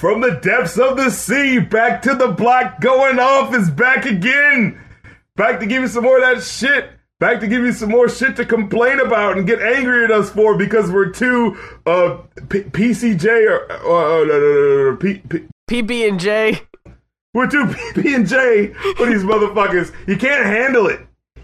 From the depths of the sea, back to the block, going off is back again. Back to give you some more of that shit. Back to give you some more shit to complain about and get angry at us for because we're too uh P- PCJ or uh, uh, no, no, no, no, P- P- PB and J. we're too PB and J for these motherfuckers. You can't handle it.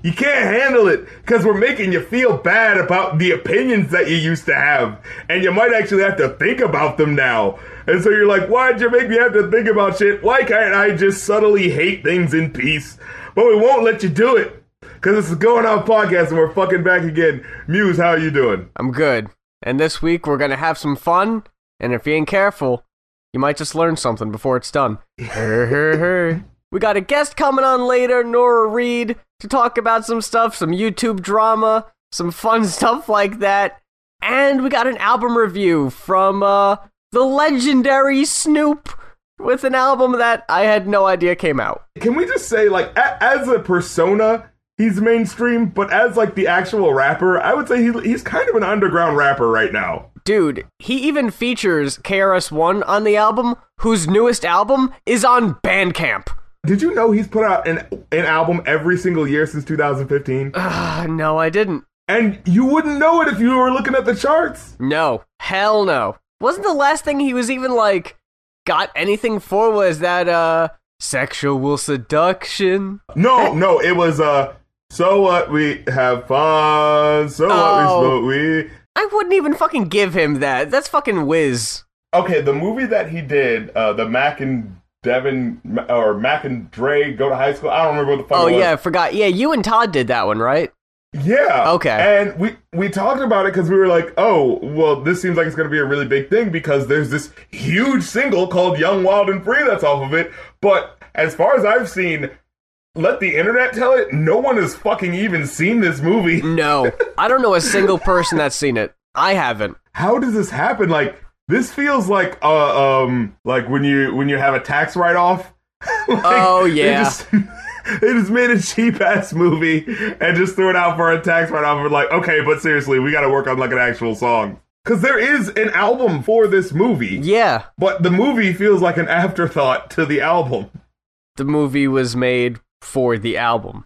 You can't handle it because we're making you feel bad about the opinions that you used to have, and you might actually have to think about them now. And so you're like, why'd you make me have to think about shit? Why can't I just subtly hate things in peace? But we won't let you do it because this is going off podcast and we're fucking back again. Muse, how are you doing? I'm good. And this week we're gonna have some fun. And if you ain't careful, you might just learn something before it's done. We got a guest coming on later, Nora Reed, to talk about some stuff, some YouTube drama, some fun stuff like that. And we got an album review from uh, the legendary Snoop with an album that I had no idea came out. Can we just say, like, a- as a persona, he's mainstream, but as like the actual rapper, I would say he, he's kind of an underground rapper right now. Dude, he even features KRS-One on the album, whose newest album is on Bandcamp. Did you know he's put out an an album every single year since 2015? Ah, no, I didn't. And you wouldn't know it if you were looking at the charts. No, hell no. Wasn't the last thing he was even like got anything for was that uh sexual seduction? No, no, it was uh so what we have fun, so what we Oh. smoke we I wouldn't even fucking give him that. That's fucking Wiz. Okay, the movie that he did, uh the Mac and Devin or Mac and Dre go to high school. I don't remember what the fuck Oh yeah, I forgot. Yeah, you and Todd did that one, right? Yeah. Okay. And we we talked about it because we were like, oh, well, this seems like it's going to be a really big thing because there's this huge single called "Young, Wild, and Free" that's off of it. But as far as I've seen, let the internet tell it. No one has fucking even seen this movie. No. I don't know a single person that's seen it. I haven't. How does this happen? Like this feels like uh um like when you when you have a tax write off. Oh, They yeah. just, they just made a cheap ass movie and just threw it out for a tax write off. And like, okay, but seriously, we got to work on like an actual song because there is an album for this movie, Yeah. but the movie feels like an afterthought to the album. The movie was made for the album.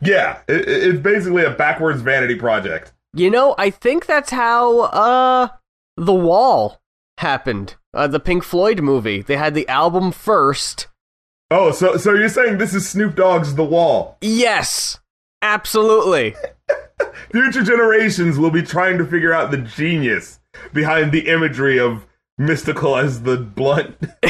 Yeah, it, it's basically a backwards vanity project. You know, I think that's how uh The Wall happened. Uh, the Pink Floyd movie. They had the album first. Oh, so so you're saying this is Snoop Dogg's The Wall? Yes. Absolutely. Future generations will be trying to figure out the genius behind the imagery of mystical as the blunt.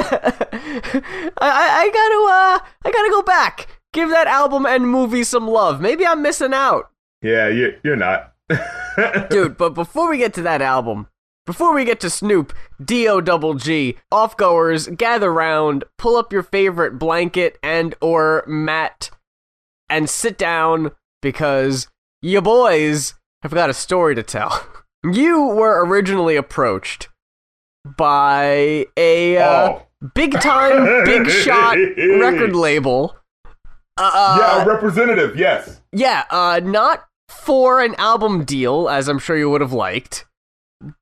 I, I I gotta uh I gotta go back. Give that album and movie some love. Maybe I'm missing out. yeah, you, you're not. Dude, but before we get to that album, before we get to Snoop, D-O double G, offgoers, gather round, pull up your favorite blanket and or mat, and sit down because you boys have got a story to tell. You were originally approached by a uh, Oh. big time, big shot record label. Uh, yeah, a representative, yes. yeah, uh, not for an album deal, as I'm sure you would have liked,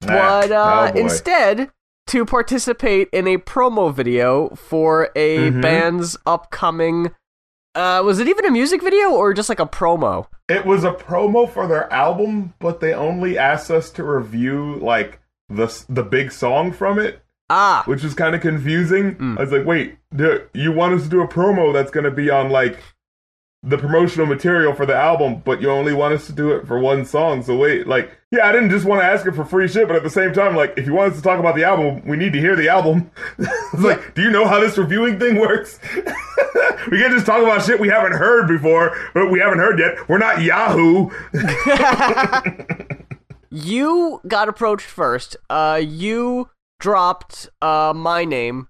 but uh, oh instead to participate in a promo video for a Mhm. band's upcoming. Uh, was it even a music video or just like a promo? It was a promo for their album, but they only asked us to review like the the big song from it, Ah, which was kind of confusing. Mm. I was like, "Wait, do, you want us to do a promo that's going to be on like the promotional material for the album, but you only want us to do it for one song?" So wait, like, yeah, I didn't just want to ask it for free shit, but at the same time, like, if you want us to talk about the album, we need to hear the album. it's like, do you know how this reviewing thing works? we can't just talk about shit we haven't heard before, but we haven't heard yet. We're not Yahoo. you got approached first. Uh, you dropped uh my name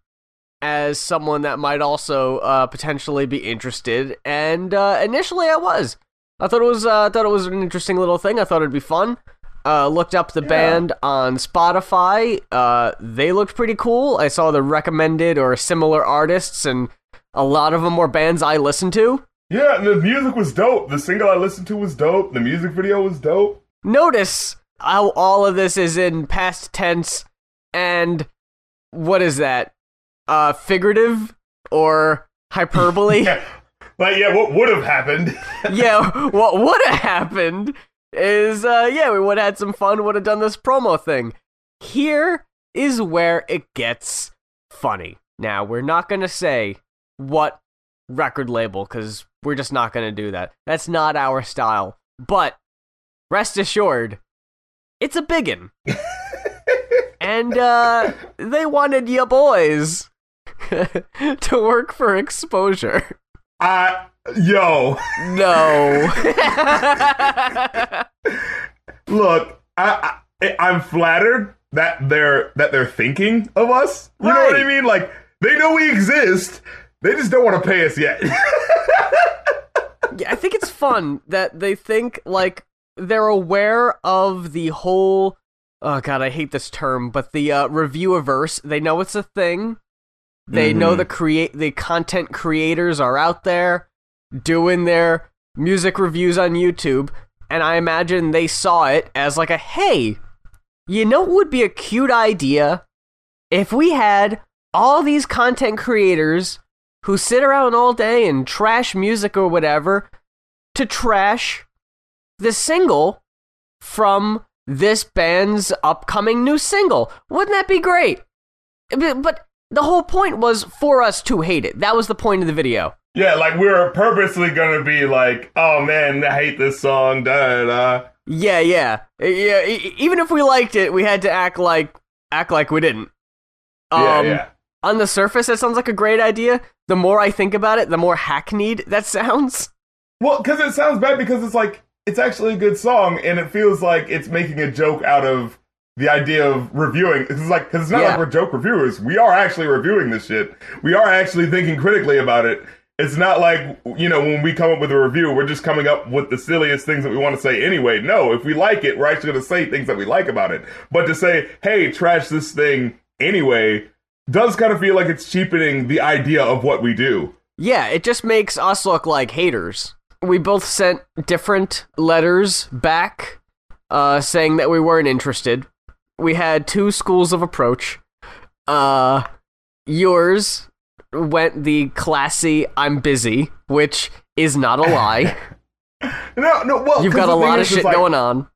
as someone that might also uh potentially be interested, and uh, initially I was. I thought it was uh, I thought it was an interesting little thing. I thought it'd be fun. Uh, looked up the band on Spotify. Uh, they looked pretty cool. I saw the recommended or similar artists, and a lot of them were bands I listened to. Yeah, the music was dope. The single I listened to was dope. The music video was dope. Notice how all of this is in past tense and what is that? Uh, figurative or hyperbole? Yeah. Like, yeah, what would have happened? yeah, what would have happened is, uh, yeah, we would have had some fun, would have done this promo thing. Here is where it gets funny. Now, we're not going to say what record label, because we're just not going to do that. That's not our style. But rest assured, it's a biggin. and, uh, they wanted ya boys to work for exposure. I, yo, No. look, I, I, I'm flattered that they're that they're thinking of us. You know what I mean? Like, they know we exist. They just don't want to pay us yet. yeah, I think it's fun that they think like they're aware of the whole. Oh god, I hate this term, but the uh, review-averse. They know it's a thing. They know Mhm. the create the content creators are out there doing their music reviews on YouTube, and I imagine they saw it as like a hey, you know what would be a cute idea if we had all these content creators who sit around all day and trash music or whatever to trash the single from this band's upcoming new single. Wouldn't that be great? But the whole point was for us to hate it. That was the point of the video. yeah, like we're purposely gonna be like, oh man, I hate this song. Da da da. Yeah, yeah, yeah. Even if we liked it, we had to act like act like we didn't. Yeah, Um, yeah. On the surface, that sounds like a great idea. The more I think about it, the more hackneyed that sounds. Well, because it sounds bad because it's like it's actually a good song, and it feels like it's making a joke out of the idea of reviewing. It's like because it's not Yeah. like we're joke reviewers. We are actually reviewing this shit. We are actually thinking critically about it. It's not like you know when we come up with a review, we're just coming up with the silliest things that we want to say anyway. No, if we like it, we're actually going to say things that we like about it. But to say, "Hey, trash this thing anyway," does kind of feel like it's cheapening the idea of what we do. Yeah, it just makes us look like haters. We both sent different letters back uh, saying that we weren't interested. We had two schools of approach. Uh, yours went the classy I'm busy, which is not a lie. No, no. Well, you've got a lot of shit like- going on.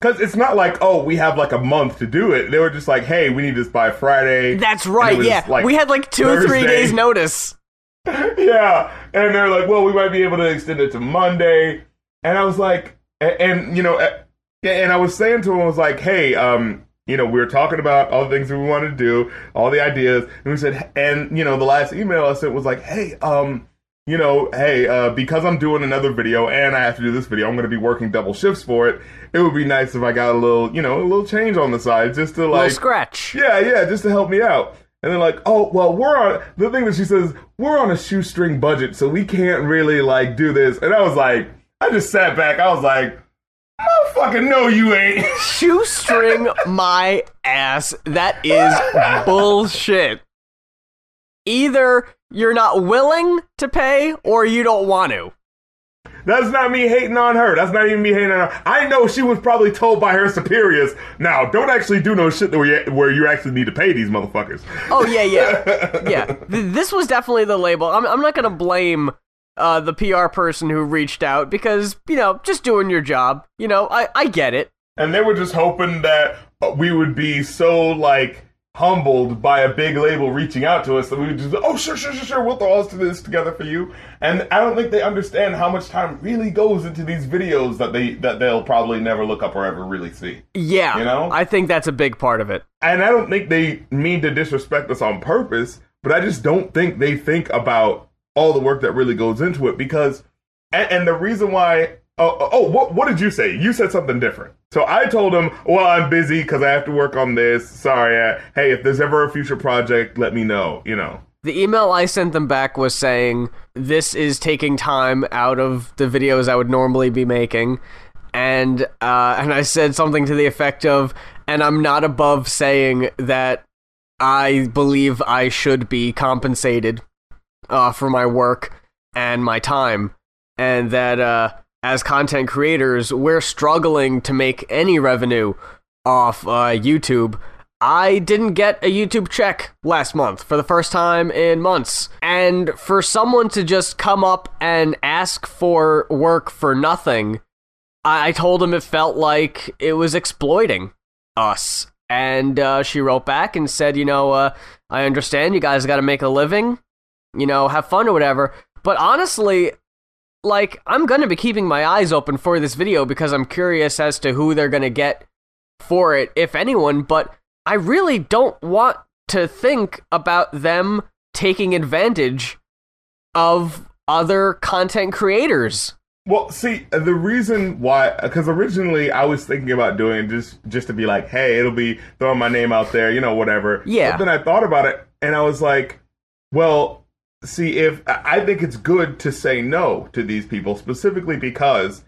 Because it's not like, oh, we have like a month to do it. They were just like, hey, we need this by Friday. That's right, yeah. like, we had like two or three days notice. yeah. And they're like, well, we might be able to extend it to Monday. And I was like, a- and, you know, and I was saying to him, I was like, hey, um, you know, we were talking about all the things that we wanted to do, all the ideas. And we said, and, you know, the last email I sent was like, hey, um, you know, hey, uh, because I'm doing another video and I have to do this video, I'm going to be working double shifts for it. It would be nice if I got a little, you know, a little change on the side just to little like, scratch. yeah, yeah, just to help me out. And they're like, oh, well, we're on the thing that she says, we're on a shoestring budget, so we can't really like do this. And I was like, I just sat back. I was like, motherfucker, no, you ain't. Shoestring my ass. That is bullshit. Either you're not willing to pay or you don't want to. That's not me hating on her. That's not even me hating on her. I know she was probably told by her superiors, now, don't actually do no shit where you, where you actually need to pay these motherfuckers. Oh yeah, yeah, yeah. This was definitely the label. I'm I'm not gonna blame uh, the PR person who reached out because you know just doing your job. You know, I I get it. And they were just hoping that uh, we would be so like humbled by a big label reaching out to us that we would just oh sure sure sure sure we'll throw all this together for you. And I don't think they understand how much time really goes into these videos that they that they'll probably never look up or ever really see. Yeah, You know? I think that's a big part of it. And I don't think they mean to disrespect us on purpose, but I just don't think they think about all the work that really goes into it because and, and the reason why oh, oh, oh what what did you say? You said something different. So I told him, "Well, I'm busy cuz I have to work on this. Sorry. Uh, hey, if there's ever a future project, let me know, you know." The email I sent them back was saying this is taking time out of the videos I would normally be making, and uh, and I said something to the effect of, and I'm not above saying that I believe I should be compensated uh, for my work and my time, and that uh, as content creators, we're struggling to make any revenue off uh, YouTube. I didn't get a YouTube check last month for the first time in months. And for someone to just come up and ask for work for nothing, I told him it felt like it was exploiting us. And uh, she wrote back and said, you know, uh, I understand you guys got to make a living, you know, have fun or whatever. But honestly, like, I'm going to be keeping my eyes open for this video because I'm curious as to who they're going to get for it, if anyone. But I really don't want to think about them taking advantage of other content creators. Well, see, the reason why, because originally I was thinking about doing just just to be like, hey, it'll be throwing my name out there, you know, whatever. Yeah. But then I thought about it, and I was like, well, see, if I think it's good to say no to these people specifically because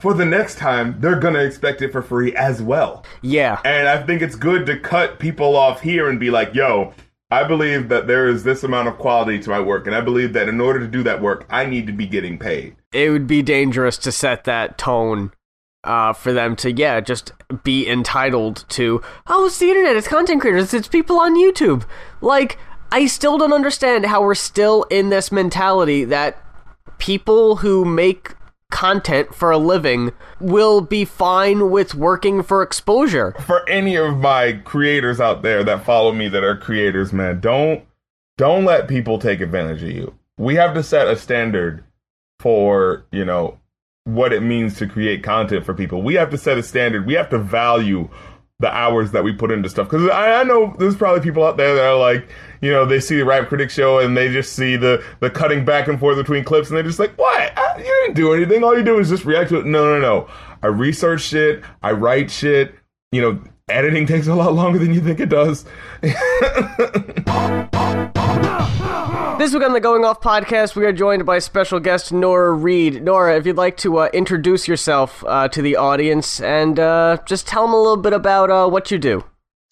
for the next time they're gonna expect it for free as well. Yeah. And I think it's good to cut people off here and be like, yo, I believe that there is this amount of quality to my work, and I believe that in order to do that work, I need to be getting paid. It would be dangerous to set that tone uh, for them to, yeah, just be entitled to, oh, it's the internet, it's content creators, it's people on YouTube. Like, I still don't understand how we're still in this mentality that people who make content for a living will be fine with working for exposure. For any of my creators out there that follow me that are creators, man, don't don't let people take advantage of you. We have to set a standard for, you know, what it means to create content for people. We have to set a standard. We have to value the hours that we put into stuff. Because I, I, know there's probably people out there that are like, you know, they see the Rap Critic show and they just see the the cutting back and forth between clips and they're just like, what? You didn't do anything. All you do is just react to it. No, no, no. I research shit. I write shit. You know, editing takes a lot longer than you think it does. This week on the Going Off podcast, we are joined by special guest Nora Reed. Nora, if you'd like to uh, introduce yourself uh, to the audience and uh, just tell them a little bit about uh, what you do.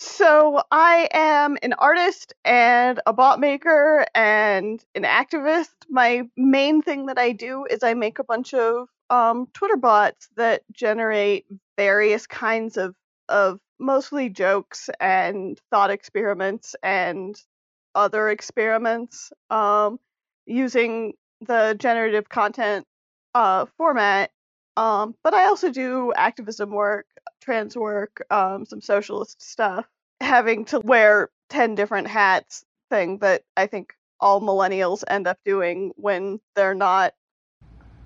So, I am an artist and a bot maker and an activist. My main thing that I do is I make a bunch of um, Twitter bots that generate various kinds of, of mostly jokes and thought experiments and other experiments um, using the generative content uh, format. Um, but I also do activism work, trans work, um, some socialist stuff. Having to wear 10 different hats thing that I think all millennials end up doing when they're not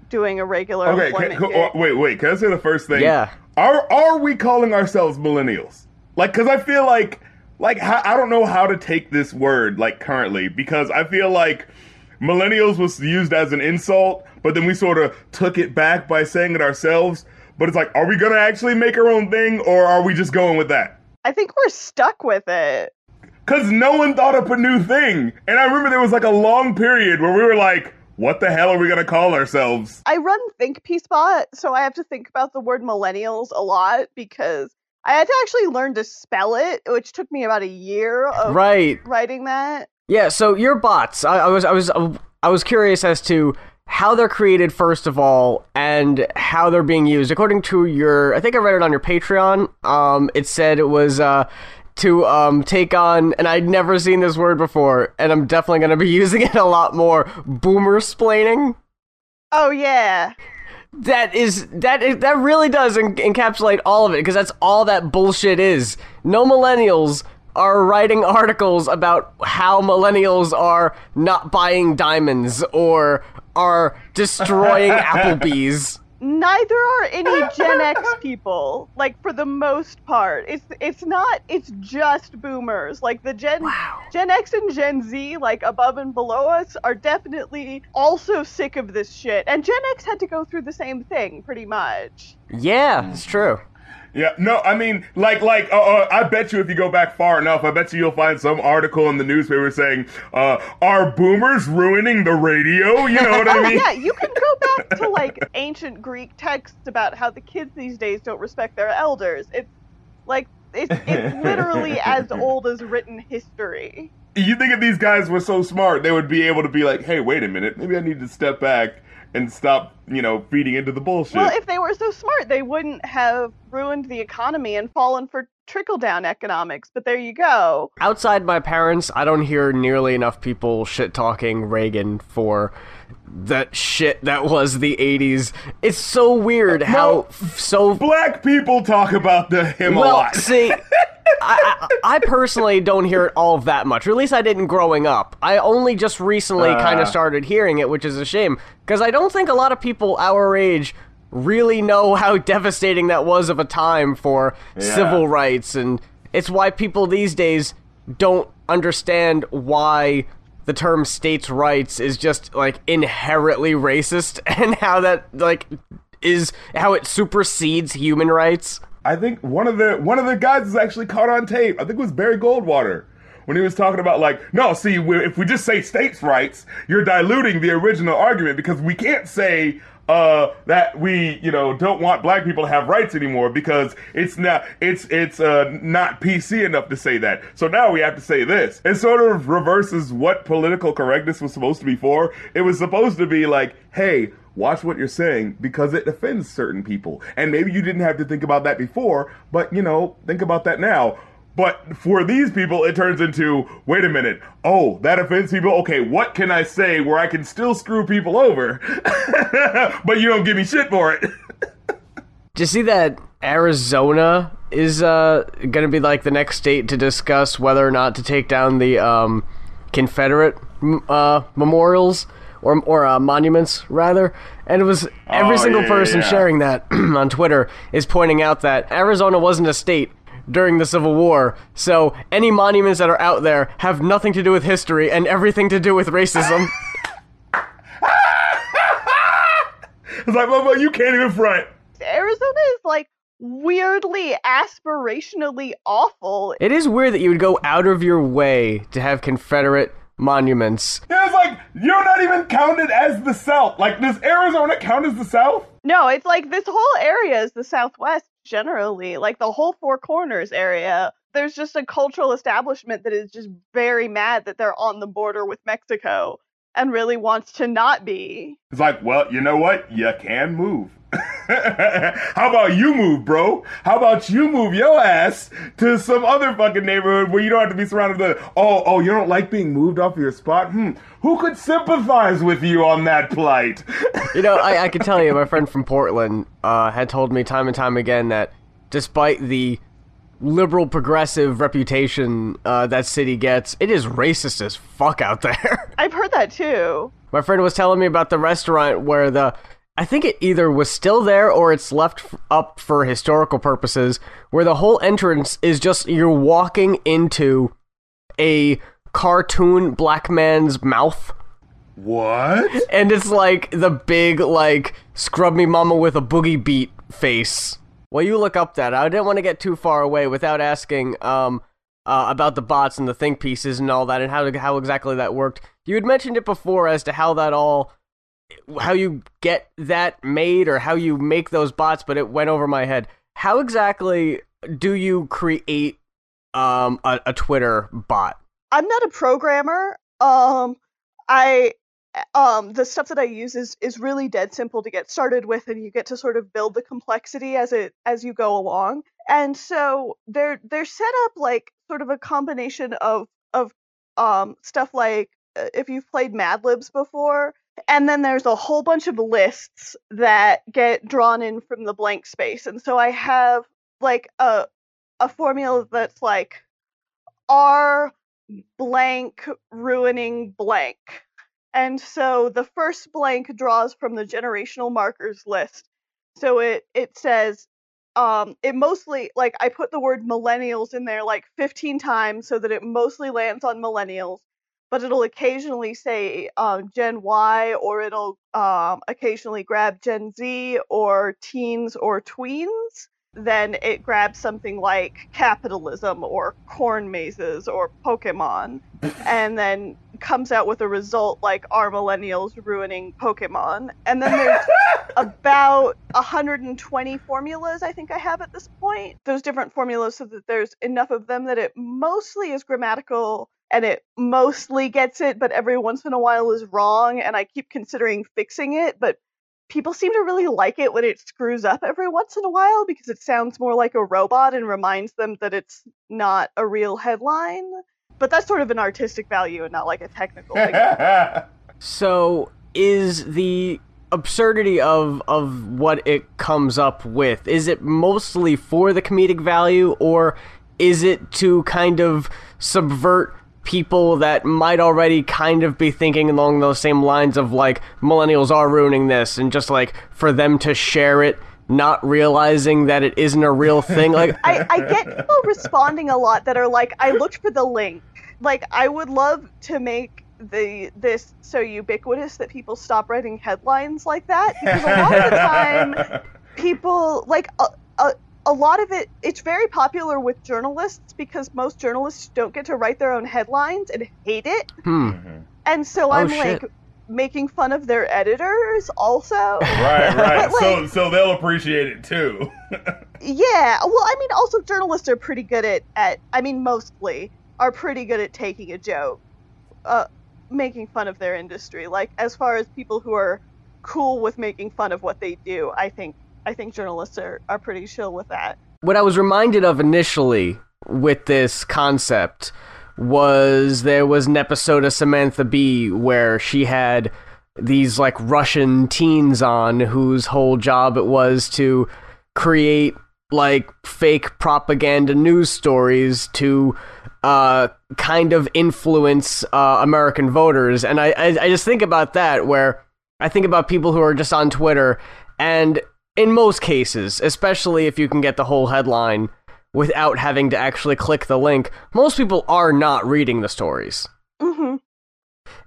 doing a regular okay, employment can, gig. Uh, wait, wait. Can I say the first thing? Yeah. Are are we calling ourselves millennials? Like, because I feel like like how, I don't know how to take this word like currently because I feel like millennials was used as an insult, but then we sort of took it back by saying it ourselves. But it's like, are we gonna actually make our own thing, or are we just going with that? I think we're stuck with it. Cause no one thought up a new thing, and I remember there was like a long period where we were like, "What the hell are we gonna call ourselves?" I run Thinkpiece Bot, so I have to think about the word millennials a lot because I had to actually learn to spell it, which took me about a year of Right. writing that. Yeah, so your bots, I, I was I was I was curious as to how they're created first of all and how they're being used. According to your I think I read it on your Patreon, um it said it was uh to um take on and I'd never seen this word before and I'm definitely going to be using it a lot more, boomer splaining. Oh yeah. That is that is, that really does en- encapsulate all of it because that's all that bullshit is. No millennials are writing articles about how millennials are not buying diamonds or are destroying Applebee's. Neither are any Gen X people. Like for the most part, it's it's not. It's just boomers. Like the Gen Wow. Gen X and Gen Z, like above and below us, are definitely also sick of this shit. And Gen X had to go through the same thing, pretty much. Yeah, it's true. Yeah, no, I mean, like, like, uh, uh, I bet you if you go back far enough, I bet you you'll find some article in the newspaper saying, uh, "Are boomers ruining the radio?" You know what I Oh mean? yeah, you can go back to like ancient Greek texts about how the kids these days don't respect their elders. It's like it's it's literally as old as written history. You think if these guys were so smart, they would be able to be like, "Hey, wait a minute, maybe I need to step back and stop, you know, feeding into the bullshit. Well, if they were so smart, they wouldn't have ruined the economy and fallen for trickle down economics. But there you go. Outside my parents, I don't hear nearly enough people shit talking Reagan for that shit that was the 80s. It's so weird how f- so Black people talk about the him a well, lot. see, I, I, I personally don't hear it all that much. Or at least I didn't growing up. I only just recently kind Uh. of started hearing it, which is a shame because I don't think a lot of people our age really know how devastating that was of a time for Yeah. civil rights, and it's why people these days don't understand why the term states' rights is just like inherently racist and how that like is how it supersedes human rights. I think one of the one of the guys is actually caught on tape. I think it was Barry Goldwater when he was talking about like, no, see, if we just say states' rights, you're diluting the original argument because we can't say uh, that we, you know, don't want black people to have rights anymore because it's not it's it's uh, not PC enough to say that. So now we have to say this. It sort of reverses what political correctness was supposed to be for. It was supposed to be like, hey, watch what you're saying because it offends certain people. And maybe you didn't have to think about that before, but you know, think about that now. But for these people, it turns into wait a minute, oh, that offends people? Okay, what can I say where I can still screw people over, but you don't give me shit for it? Do you see that Arizona is uh, going to be like the next state to discuss whether or not to take down the um, Confederate uh, memorials or or uh, monuments rather? And it was every Oh, single yeah, person yeah. sharing that on Twitter is pointing out that Arizona wasn't a state during the Civil War, so any monuments that are out there have nothing to do with history and everything to do with racism. It's like, well, well, you can't even front. Arizona is like weirdly aspirationally awful. it is weird that you would go out of your way to have Confederate monuments Yeah, It's like you're not even counted as the South. Like, does Arizona count as the South? No, it's like this whole area is the Southwest generally, like the whole Four Corners area. There's just a cultural establishment that is just very mad that they're on the border with Mexico and really wants to not be. It's like, well, you know what? You can move. How about you move, bro? How about you move your ass to some other fucking neighborhood where you don't have to be surrounded with, oh, oh, you don't like being moved off your spot? Hmm. Who could sympathize with you on that plight? You know, I, I can tell you, my friend from Portland uh, had told me time and time again that despite the liberal progressive reputation uh, that city gets, it is racist as fuck out there. I've heard that too. my friend was telling me about the restaurant where the. I think it either was still there or it's left f- up for historical purposes, where the whole entrance is just you're walking into a cartoon black man's mouth what? and it's like the big like scrub me mama with a boogie beat face. Well, you look up that. I didn't want to get too far away without asking um uh, about the bots and the think pieces and all that and how how exactly that worked. You had mentioned it before as to how that all how you get that made or how you make those bots, but it went over my head. How exactly do you create um a, a Twitter bot? I'm not a programmer. Um, I um the stuff that I use is is really dead simple to get started with, and you get to sort of build the complexity as it as you go along. And so they're they're set up like sort of a combination of of um stuff like uh, if you've played Mad Libs before, and then there's a whole bunch of lists that get drawn in from the blank space. And so I have like a a formula that's like R blank ruining blank. And so the first blank draws from the generational markers list. So it it says um it mostly like I put the word millennials in there like 15 times so that it mostly lands on millennials, but it'll occasionally say um, Gen Y or it'll um, occasionally grab Gen Z or teens or tweens then it grabs something like capitalism or corn mazes or Pokemon, and then comes out with a result like are millennials ruining Pokemon? And then there's about 120 formulas I think I have at this point. Those different formulas so that there's enough of them that it mostly is grammatical and it mostly gets it, but every once in a while is wrong, and I keep considering fixing it, but people seem to really like it when it screws up every once in a while because it sounds more like a robot and reminds them that it's not a real headline. But that's sort of an artistic value and not like a technical thing. So is the absurdity of of what it comes up with is it mostly for the comedic value or is it to kind of subvert people that might already kind of be thinking along those same lines of like millennials are ruining this and just like for them to share it not realizing that it isn't a real thing like I, I get people responding a lot that are like, I looked for the link. Like, I would love to make the this so ubiquitous that people stop writing headlines like that because a lot of the time people like a, a, a lot of it it's very popular with journalists because most journalists don't get to write their own headlines and hate it hmm and so Oh, i'm shit. like making fun of their editors also right, right. But, so so they'll appreciate it too. Yeah, well, I mean, also journalists are pretty good at, at I mean, mostly are pretty good at taking a joke, uh, making fun of their industry. Like as far as people who are cool with making fun of what they do, I think I think journalists are are pretty chill with that. what I was reminded of initially with this concept was there was an episode of Samantha Bee where she had these like Russian teens on whose whole job it was to create like fake propaganda news stories to uh, kind of influence uh, American voters. And I, I, I just think about that where I think about people who are just on Twitter and in most cases, especially if you can get the whole headline without having to actually click the link, most people are not reading the stories. hmm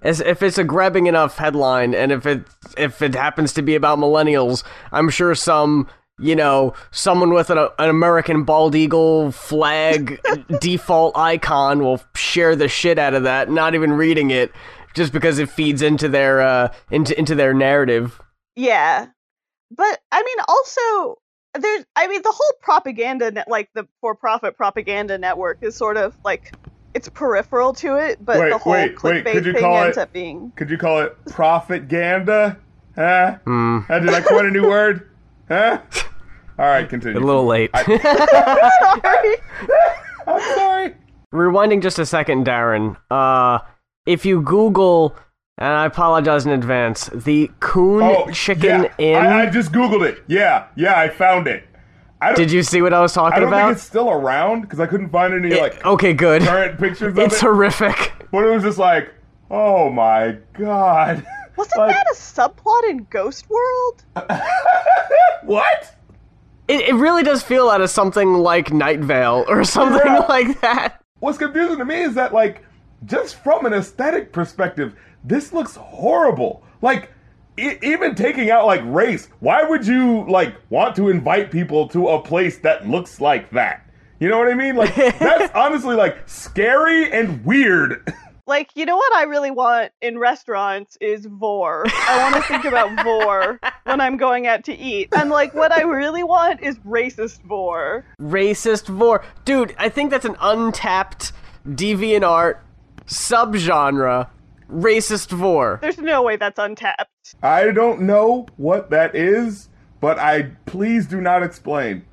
As if it's a grabbing enough headline, and if it if it happens to be about millennials, I'm sure some you know someone with an, an American bald eagle flag default icon will share the shit out of that, not even reading it, just because it feeds into their uh into into their narrative. Yeah, but I mean, also there's I mean, the whole propaganda net, like the for-profit propaganda network, is sort of like it's peripheral to it, but Wait, the whole wait, wait, clickbait could you thing call ends it- up being Could you call it propaganda? Huh? Uh, Did I coin a new word? Huh? All right, continue. A little late. I... Sorry. I'm sorry. Rewinding just a second, Darren. Uh, if you Google, and I apologize in advance, the Coon Oh, Chicken yeah. Inn. I, I just googled it. Yeah, yeah, I found it. I don't, Did you see what I was talking I talking don't about? think it's still around because I couldn't find any It- like okay, good. current pictures of it. It's it. horrific. but it was just like, oh my god. Wasn't Like- that a subplot in Ghost World? what? It, it really does feel out of something like Night Vale or something Yeah. like that. What's confusing to me is that like, just from an aesthetic perspective, this looks horrible. Like. E- even taking out like race, why would you like want to invite people to a place that looks like that? You know what I mean? Like that's honestly like scary and weird. Like, you know what I really want in restaurants is vore. I want to think about vore when I'm going out to eat. And like, what I really want is racist vore. Racist vore. Dude, I think that's an untapped DeviantArt subgenre. Racist vore. There's no way that's untapped. I don't know what that is, but I please do not explain.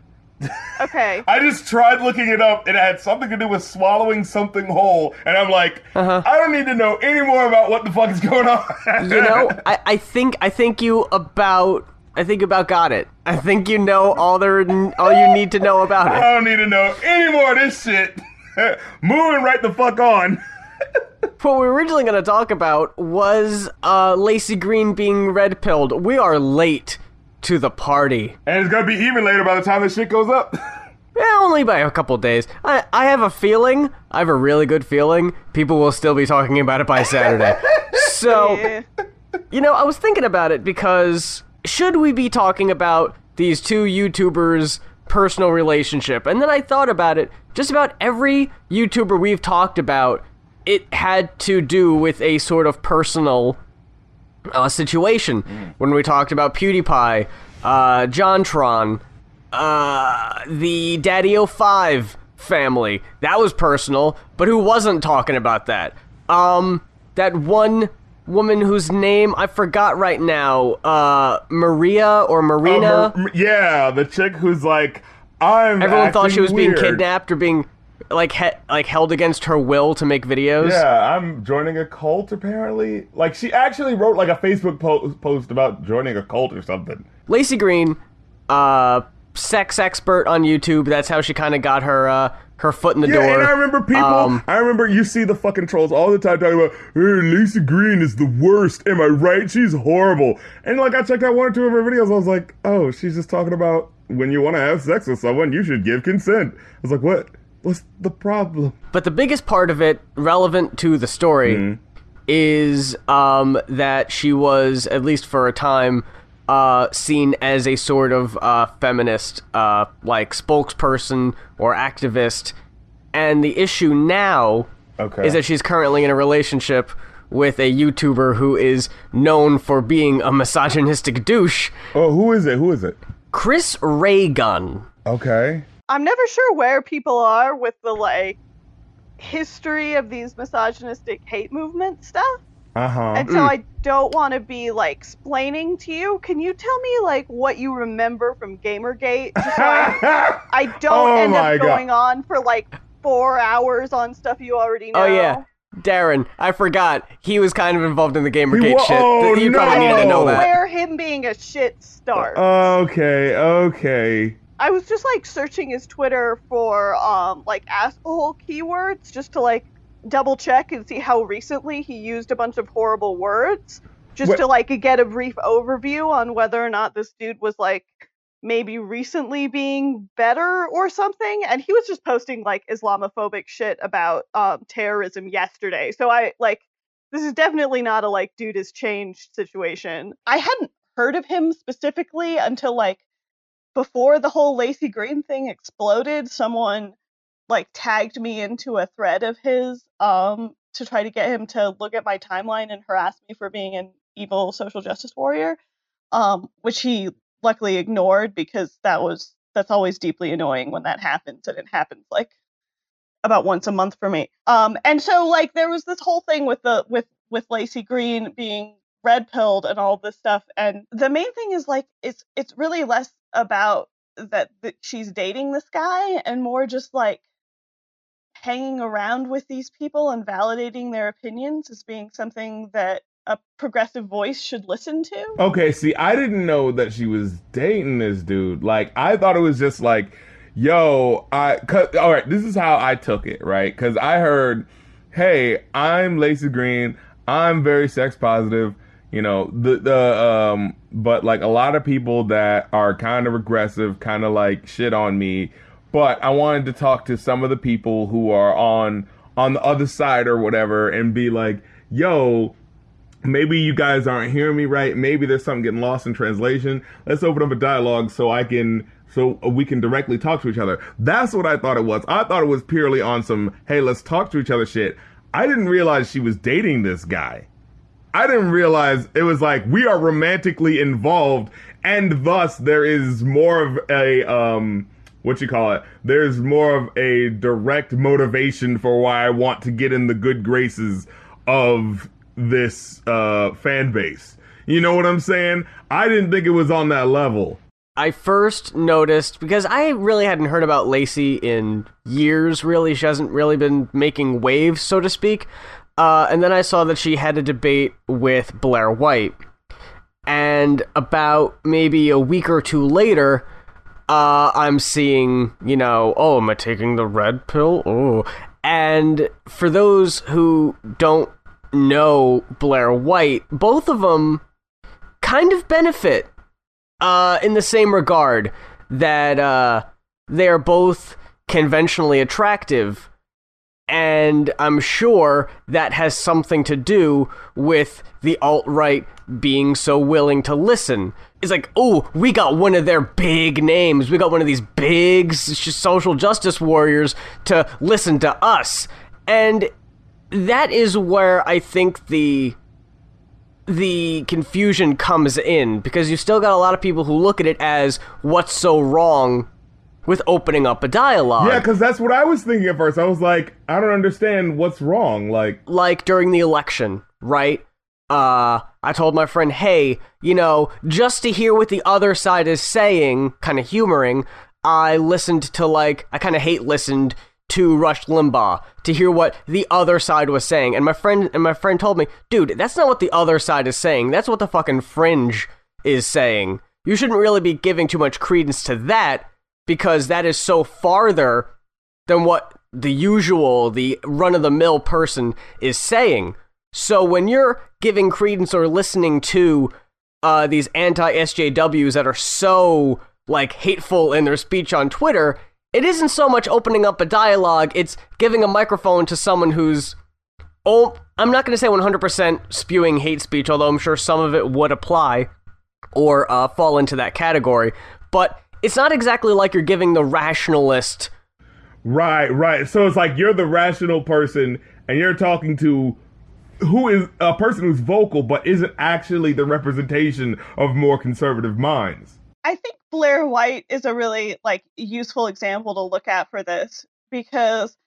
Okay. I just tried looking it up and it had something to do with swallowing something whole, and I'm like, uh-huh. I don't need to know any more about what the fuck is going on. You know, I, I think I think you about I think about got it. I think you know all there all you need to know about it. I don't need to know any more of this shit. Moving right the fuck on. What we were originally going to talk about was uh, Laci Green being red pilled. We are late to the party. And it's gonna be even later by the time this shit goes up. Eh, only by a couple days. I, I have a feeling, I have a really good feeling, people will still be talking about it by Saturday. So, Yeah. you know, I was thinking about it because should we be talking about these two YouTubers' personal relationship? And then I thought about it. Just about every YouTuber we've talked about, it had to do with a sort of personal uh, situation. When we talked about PewDiePie, uh, JonTron, uh, the DaddyOFive family, that was personal, but who wasn't talking about that? Um, that one woman whose name I forgot right now. Uh, Maria or Marina. Oh, Mar- yeah, the chick who's like, I'm. Everyone thought she was being kidnapped or being like he- like held against her will to make videos. Yeah, I'm joining a cult apparently. Like she actually wrote like a Facebook po- post about joining a cult or something. Laci Green, uh, sex expert on YouTube. That's how she kind of got her uh, her foot in the Yeah, door. and I remember people. Um, I remember you see the fucking trolls all the time talking about, "Hey, Laci Green is the worst." Am I right? She's horrible. And like I checked out one or two of her videos, I was like, "Oh, she's just talking about when you want to have sex with someone, you should give consent." I was like, "What? What's the problem?" But the biggest part of it, relevant to the story, Mm-hmm. is um, that she was, at least for a time, uh, seen as a sort of uh, feminist, uh, like spokesperson or activist. And the issue now Okay. is that she's currently in a relationship with a YouTuber who is known for being a misogynistic douche, Oh, who is it? Who is it? Chris Ray Gun. Okay. I'm never sure where people are with the like history of these misogynistic hate movement stuff. Uh huh. And so I don't want to be like explaining to you. Can you tell me like what you remember from Gamergate? So I, I don't Oh end my up God. going on for like four hours on stuff you already know. Oh yeah, Darren. I forgot he was kind of involved in the GamerGate wa- shit. oh, you probably no. needed to know that. Where him being a shit starts. okay. Okay. I was just like searching his Twitter for um like asshole keywords just to like double check and see how recently he used a bunch of horrible words just What- to like get a brief overview on whether or not this dude was like maybe recently being better or something. And he was just posting like islamophobic shit about um terrorism yesterday. So i like this is definitely not a like dude has changed situation. I hadn't heard of him specifically until like before the whole Laci Green thing exploded, someone like tagged me into a thread of his um to try to get him to look at my timeline and harass me for being an evil social justice warrior. Um, which he luckily ignored because that was that's always deeply annoying when that happens and it happens like about once a month for me. Um, and so like there was this whole thing with the with with Laci Green being red pilled and all this stuff. And the main thing is like it's it's really less about that, that she's dating this guy and more just like hanging around with these people and validating their opinions as being something that a progressive voice should listen to. Okay, see, I didn't know that she was dating this dude. Like, I thought it was just like, yo, I. All right, this is how I took it, right? Because I heard, hey, I'm Laci Green. I'm very sex positive. You know, the the um, but like a lot of people that are kind of regressive, kind of like shit on me. But I wanted to talk to some of the people who are on on the other side or whatever, and be like, yo, maybe you guys aren't hearing me right. Maybe there's something getting lost in translation. Let's open up a dialogue so I can so we can directly talk to each other. That's what I thought it was. I thought it was purely on some hey, let's talk to each other shit. I didn't realize she was dating this guy. I didn't realize it was like we are romantically involved and thus there is more of a um what you call it there's more of a direct motivation for why I want to get in the good graces of this uh fan base. You know what I'm saying? I didn't think it was on that level. I first noticed because I really hadn't heard about Laci in years. Really, she hasn't really been making waves, so to speak. Uh, and then I saw that she had a debate with Blair White, and about maybe a week or two later, uh, I'm seeing, you know, oh, am I taking the red pill? Oh, and for those who don't know Blair White, both of them kind of benefit uh, in the same regard that uh, they are both conventionally attractive, and I'm sure that has something to do with the alt right being so willing to listen. It's like, oh, we got one of their big names. We got one of these big social justice warriors to listen to us. And that is where I think the the confusion comes in because you still got a lot of people who look at it as what's so wrong with opening up a dialogue. Yeah, cuz that's what I was thinking at first. I was like, I don't understand what's wrong. Like like during the election, right? uh, I told my friend, hey, you know, just to hear what the other side is saying, kind of humoring, I listened to like, I kind of hate listened to Rush Limbaugh to hear what the other side was saying. And my friend and my friend told me, dude, that's not what the other side is saying. That's what the fucking fringe is saying. You shouldn't really be giving too much credence to that because that is so farther than what the usual, the run of the mill person is saying. So when you're giving credence or listening to uh, these anti SJWs that are so like hateful in their speech on Twitter, it isn't so much opening up a dialogue, it's giving a microphone to someone who's oh, I'm not going to say 100% spewing hate speech, although I'm sure some of it would apply or uh, fall into that category. But it's not exactly like you're giving the rationalist. Right, right. So it's like you're the rational person and you're talking to who is a person who's vocal but isn't actually the representation of more conservative minds. I think Blair White is a really like useful example to look at for this because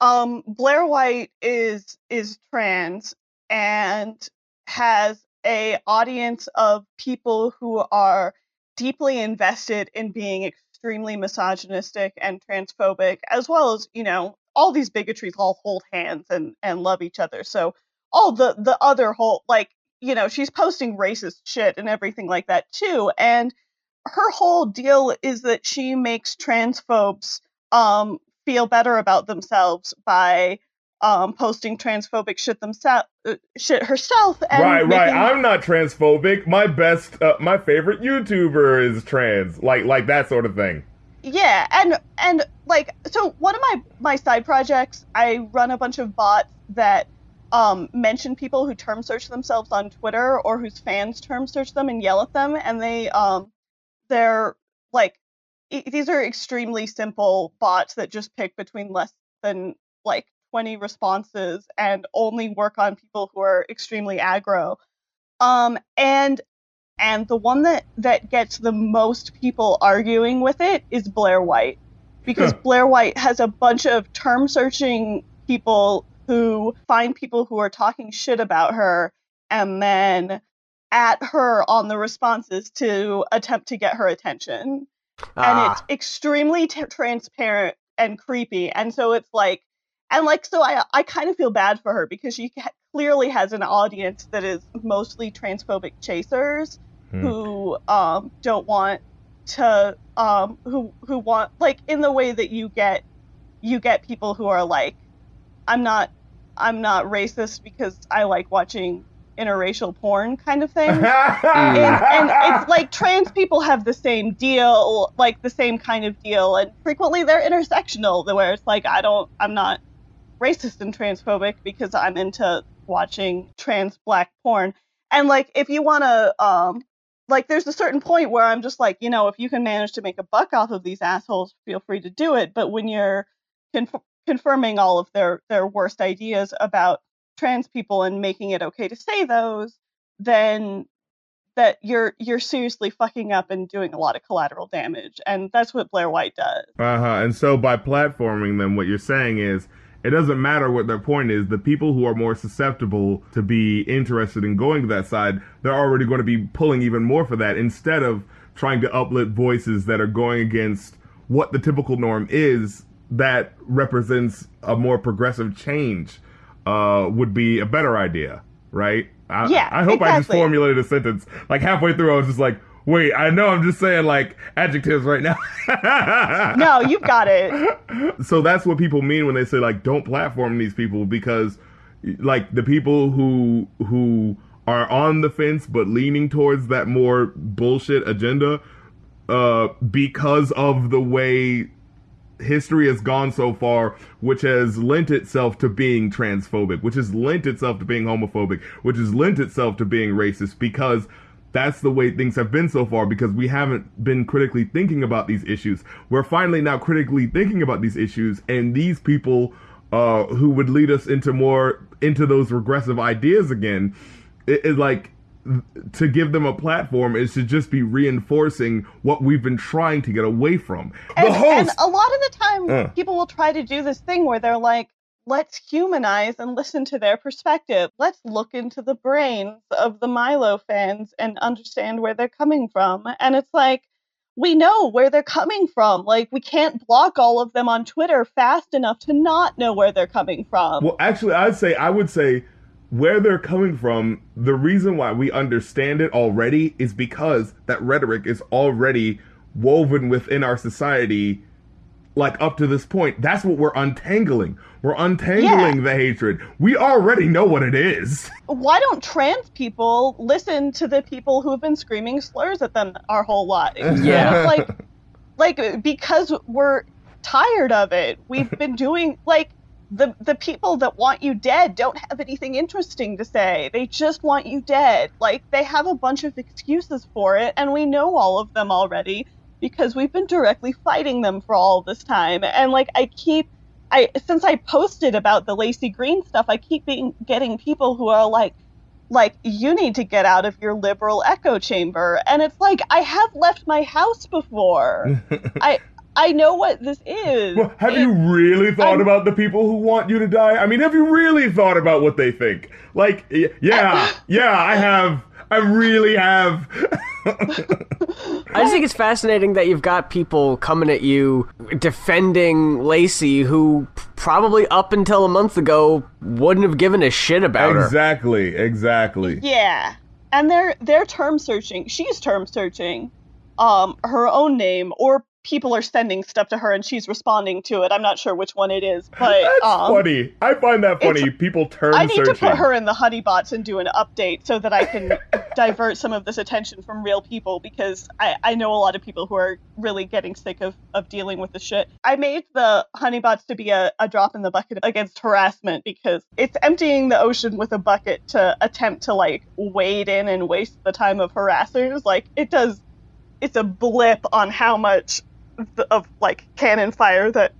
um Blair White is is trans and has a audience of people who are deeply invested in being extremely misogynistic and transphobic as well as, you know, all these bigotries all hold hands and and love each other. So all the the other whole like you know she's posting racist shit and everything like that too and her whole deal is that she makes transphobes um feel better about themselves by um posting transphobic shit themselves uh, shit herself and right right. i'm not transphobic. My best uh, my favorite youtuber is trans like like that sort of thing. Yeah and and like so one of my my side projects i run a bunch of bots that um, mention people who term search themselves on Twitter or whose fans term search them and yell at them, and they um, they're like e- these are extremely simple bots that just pick between less than like 20 responses and only work on people who are extremely aggro. Um, and and the one that that gets the most people arguing with it is Blair White because Blair White has a bunch of term searching people who find people who are talking shit about her and then at her on the responses to attempt to get her attention. Ah. And it's extremely t- transparent and creepy. And so it's like, and like, so I, I kind of feel bad for her because she clearly has an audience that is mostly transphobic chasers hmm. who um, don't want to, um, who, who want, like, in the way that you get, you get people who are like, I'm not I'm not racist because I like watching interracial porn kind of thing. and, and, it's like trans people have the same deal, like the same kind of deal, and frequently they're intersectional, where it's like I don't, I'm not racist and transphobic because I'm into watching trans black porn. And like if you want to, um, like there's a certain point where I'm just like, you know, if you can manage to make a buck off of these assholes, feel free to do it. But when you're conf- confirming all of their their worst ideas about trans people and making it okay to say those, then that you're you're seriously fucking up and doing a lot of collateral damage and that's what Blair White does. Uh-huh. And so by platforming them what you're saying is it doesn't matter what their point is. The people who are more susceptible to be interested in going to that side, they're already going to be pulling even more for that instead of trying to uplift voices that are going against what the typical norm is that represents a more progressive change uh, would be a better idea, right? I, yeah. I hope exactly. I just formulated a sentence. Like halfway through, I was just like, wait, I know I'm just saying like adjectives right now. no, you've got it. So that's what people mean when they say like don't platform these people because like the people who who are on the fence but leaning towards that more bullshit agenda uh because of the way history has gone so far, which has lent itself to being transphobic, which has lent itself to being homophobic, which has lent itself to being racist because that's the way things have been so far because we haven't been critically thinking about these issues. We're finally now critically thinking about these issues, and these people uh, who would lead us into more into those regressive ideas again, it, it like to give them a platform is to just be reinforcing what we've been trying to get away from. And, and a lot of the time, uh. people will try to do this thing where they're like, let's humanize and listen to their perspective. Let's look into the brains of the Milo fans and understand where they're coming from. And it's like, we know where they're coming from. Like, we can't block all of them on Twitter fast enough to not know where they're coming from. Well, actually, I'd say, I would say, where they're coming from, the reason why we understand it already is because that rhetoric is already woven within our society like up to this point. That's what we're untangling. We're untangling Yeah. the hatred. We already know what it is. Why don't trans people listen to the people who have been screaming slurs at them our whole lives? Yeah. like, like because we're tired of it. We've been doing like the the people that want you dead don't have anything interesting to say. They just want you dead. Like they have a bunch of excuses for it, and we know all of them already because we've been directly fighting them for all this time. And like I keep I since I posted about the Laci Green stuff, I keep being, getting people who are like like you need to get out of your liberal echo chamber and it's like I have left my house before. I I know what this is. Well, have It- you really thought I'm- about the people who want you to die? I mean, have you really thought about what they think? Like, yeah, yeah, I have. I really have. I just think it's fascinating that you've got people coming at you defending Laci who probably up until a month ago wouldn't have given a shit about her. exactly, exactly. Yeah. And they're they're term searching. She's term searching um her own name or people are sending stuff to her and she's responding to it. I'm not sure which one it is, but That's um funny. I find that funny. People turn I need searching. to put her in the honeybots and do an update so that I can divert some of this attention from real people because I, I know a lot of people who are really getting sick of, of dealing with the shit. I made the honeybots to be a, a drop in the bucket against harassment because it's emptying the ocean with a bucket to attempt to like wade in and waste the time of harassers. Like it does it's a blip on how much of like cannon fire that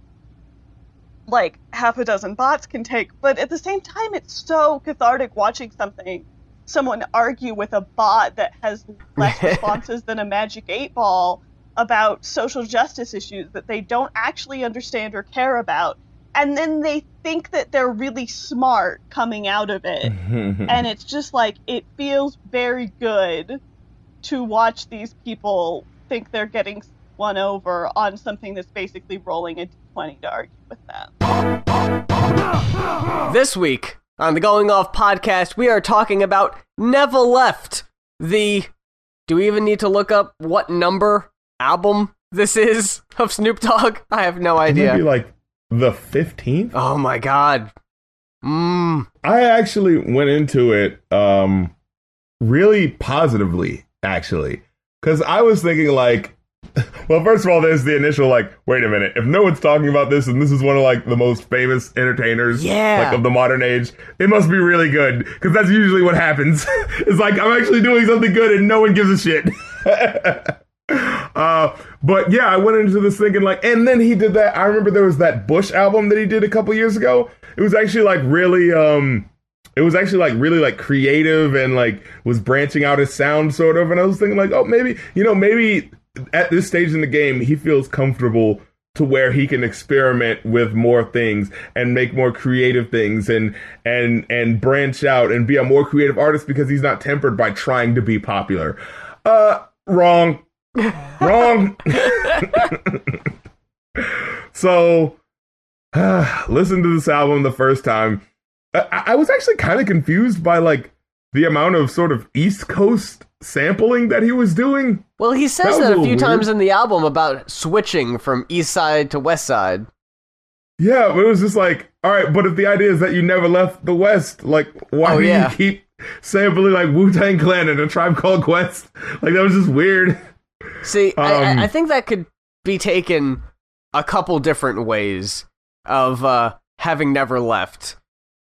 like half a dozen bots can take but at the same time it's so cathartic watching something someone argue with a bot that has less responses than a magic eight ball about social justice issues that they don't actually understand or care about and then they think that they're really smart coming out of it. And it's just like it feels very good to watch these people think they're getting one over on something that's basically rolling a d20 to argue with them. This week on the Going Off podcast, we are talking about Never Left, the. Do we even need to look up what number album this is of Snoop Dogg? I have no idea. Maybe idea. like the fifteenth. Oh my god. Mmm. I actually went into it um really positively, actually. Cause I was thinking like well, first of all, there's the initial like, wait a minute, if no one's talking about this and this is one of like the most famous entertainers Yeah. like of the modern age, it must be really good. Cause that's usually what happens. it's like I'm actually doing something good and no one gives a shit. uh but yeah, I went into this thinking like and then he did that I remember there was that Bush album that he did a couple years ago. It was actually like really um it was actually like really like creative and like was branching out his sound sort of and i was thinking like oh maybe you know maybe at this stage in the game he feels comfortable to where he can experiment with more things and make more creative things and and and branch out and be a more creative artist because he's not tempered by trying to be popular. Uh wrong. Wrong. So listen to this album the first time. I, I was actually kind of confused by like the amount of sort of East Coast sampling that he was doing. Well, he says a that a few weird. times in the album about switching from east side to west side. Yeah, but it was just like, all right, but if the idea is that you never left the West, like, why Oh, do yeah. you keep sampling like Wu Tang Clan and a tribe called Quest? Like, that was just weird. See, I, Um, I, I think that could be taken a couple different ways of uh, having never left.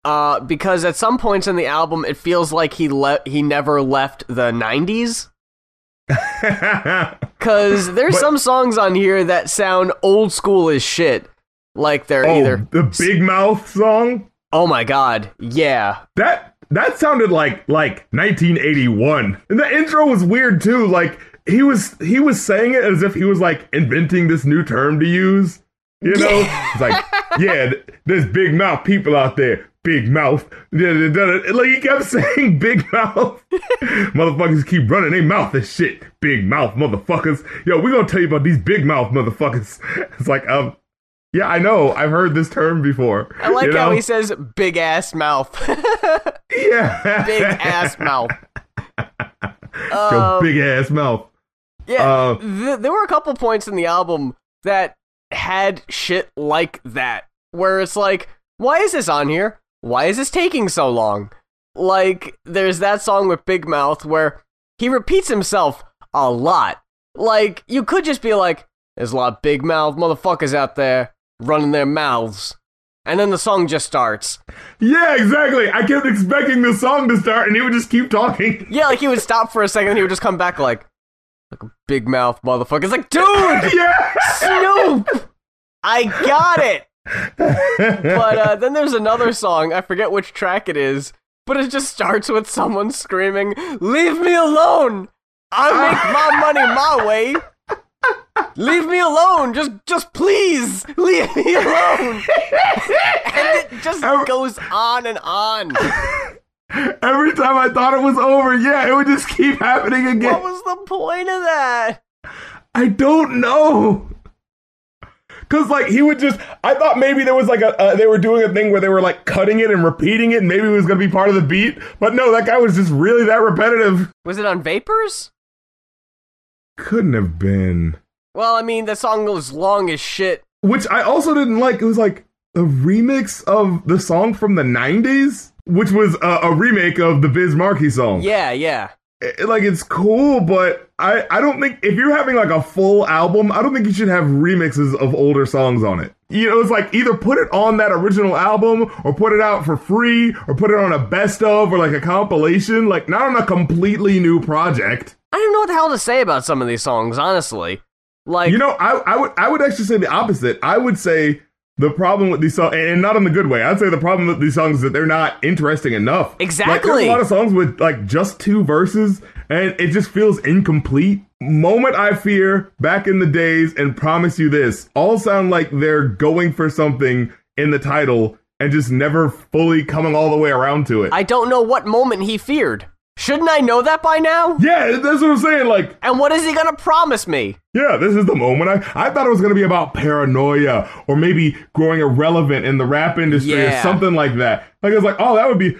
Uh, because at some points in the album, it feels like he le- he never left the '90s. Because there's But- some songs on here that sound old school as shit. Like they're oh, either the Big Mouth song? oh my god, yeah, That that sounded like like 1981. And the intro was weird too. Like he was he was saying it as if he was like inventing this new term to use. You know, it's like, yeah, there's big mouth people out there. Big mouth. Like he kept saying big mouth. motherfuckers keep running their mouth and shit. Big mouth motherfuckers. Yo, we gonna tell you about these big mouth motherfuckers. It's like, um, yeah, I know. I've heard this term before. I like you how he says big ass mouth. yeah, big ass mouth. Um, big ass mouth. Yeah, Uh, th- there were a couple points in the album that had shit like that, where it's like, why is this on here? Why is this taking so long? Like, there's that song with Big Mouth where he repeats himself a lot. Like, you could just be like, there's a lot of big mouth motherfuckers out there running their mouths. And then the song just starts. Yeah, exactly. I kept expecting the song to start, and he would just keep talking. Yeah, like he would stop for a second and he would just come back like, like a big mouth motherfucker. It's like, dude! yeah. Snoop! I got it! But uh, then there's another song, I forget which track it is, but it just starts with someone screaming, Leave me alone! I make my money my way! Leave me alone! Just just please! Leave me alone! and it just goes on and on. Every time I thought it was over, yeah, it would just keep happening again. What was the point of that? I don't know. Cause like he would just, I thought maybe there was like a, uh, they were doing a thing where they were like cutting it and repeating it, and maybe it was gonna be part of the beat. But no, that guy was just really that repetitive. Was it on Vapors? Couldn't have been. Well, I mean, the song was long as shit. Which I also didn't like. It was like a remix of the song from the '90s, which was a, a remake of the Biz Markie song. Yeah, yeah. It- like it's cool, but I I don't think if you're having like a full album, I don't think you should have remixes of older songs on it. You know, it's like either put it on that original album or put it out for free or put it on a best of or like a compilation, like not on a completely new project. I don't know what the hell to say about some of these songs, honestly. Like, You know, I I would I would actually say the opposite. I would say the problem with these songs, and not in the good way. I'd say the problem with these songs is that they're not interesting enough. Like, there's Exactly. a lot of songs with like just two verses, and it just feels incomplete. Moment I fear, back in the days, and promise you this, all sound like they're going for something in the title and just never fully coming all the way around to it. I don't know what moment he feared. Shouldn't I know that by now? yeah, that's what I'm saying. Like, And what is he gonna promise me? Yeah, this is the moment. I, I thought it was going to be about paranoia or maybe growing irrelevant in the rap industry or something like that. Like, it's like, oh, that would be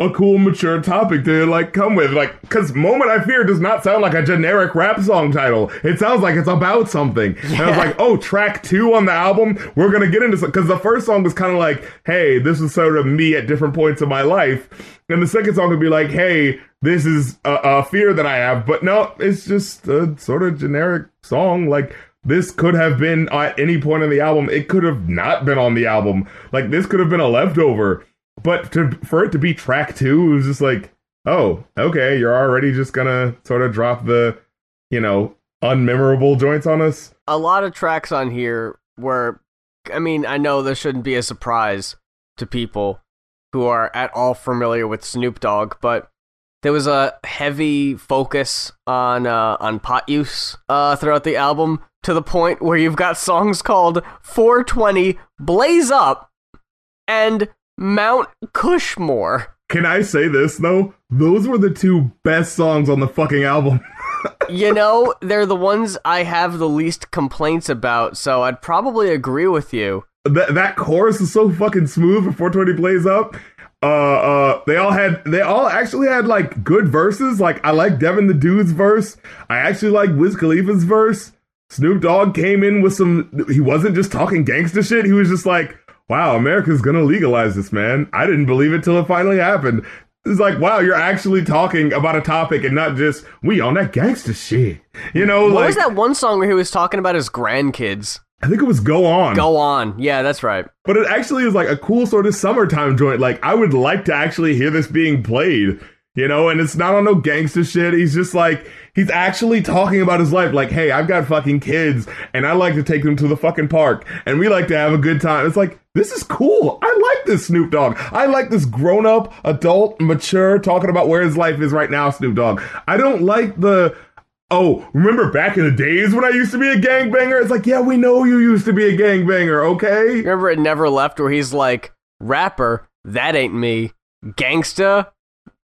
a cool, mature topic to, like, come with. Like, because Moment I Fear does not sound like a generic rap song title. It sounds like it's about something. And I was like, oh, track two on the album, we're going to get into some. Because the first song was kind of like, hey, this is sort of me at different points of my life. And the second song would be like, hey, this is a, a fear that I have. But no, it's just a sort of generic song. Like, this could have been at any point in the album. It could have not been on the album. Like, this could have been a leftover. But to, for it to be track two, it was just like, oh, okay, you're already just gonna sort of drop the, you know, unmemorable joints on us. A lot of tracks on here were, I mean, I know this shouldn't be a surprise to people who are at all familiar with Snoop Dogg, but there was a heavy focus on uh, on pot use uh, throughout the album to the point where you've got songs called 420 Blaze Up and Mount Kushmore. Can I say this though? Those were the two best songs on the fucking album. You know, they're the ones I have the least complaints about, so I'd probably agree with you. that that chorus is so fucking smooth before 420 Blaze Up. Uh, uh, they all had, they all actually had like good verses. Like I like Devin the Dude's verse. I actually like Wiz Khalifa's verse. Snoop Dogg came in with some. He wasn't just talking gangster shit. He was just like, "Wow, America's gonna legalize this, man." I didn't believe it till it finally happened. It's like, wow, you're actually talking about a topic and not just we on that gangster shit. You know, What like was that one song where he was talking about his grandkids? I think it was "Go On." Go on. Yeah, that's right. But it actually is like a cool sort of summertime joint. Like I would like to actually hear this being played, you know. And it's not on no gangster shit. He's just like he's actually talking about his life. Like, hey, I've got fucking kids, and I like to take them to the fucking park, and we like to have a good time. It's like this is cool. I like this Snoop Dogg. I like this grown up, adult, mature, talking about where his life is right now, Snoop Dogg. I don't like the oh, remember back in the days when I used to be a gangbanger? It's like, yeah, we know you used to be a gangbanger, okay? Remember it never left where he's like, rapper, that ain't me. Gangsta,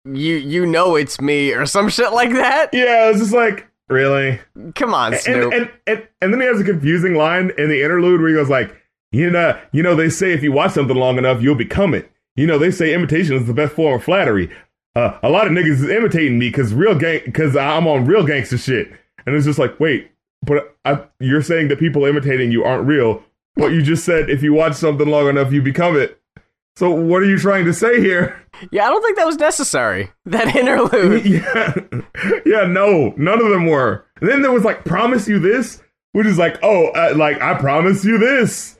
you you know it's me or some shit like that. Yeah, it's just like, really? Come on, Snoop. And, and and and then he has a confusing line in the interlude where he goes like, you know, you know, they say if you watch something long enough, you'll become it. You know, they say imitation is the best form of flattery. Uh, a lot of niggas is imitating me because real gang, because I'm on real gangster shit. And it's just like, wait, but I, you're saying that people imitating you aren't real. But you just said if you watch something long enough, you become it. So what are you trying to say here? yeah, I don't think that was necessary. That interlude. yeah, yeah, no, none of them were. And then there was like, promise you this, which is like, oh, uh, like I promise you this,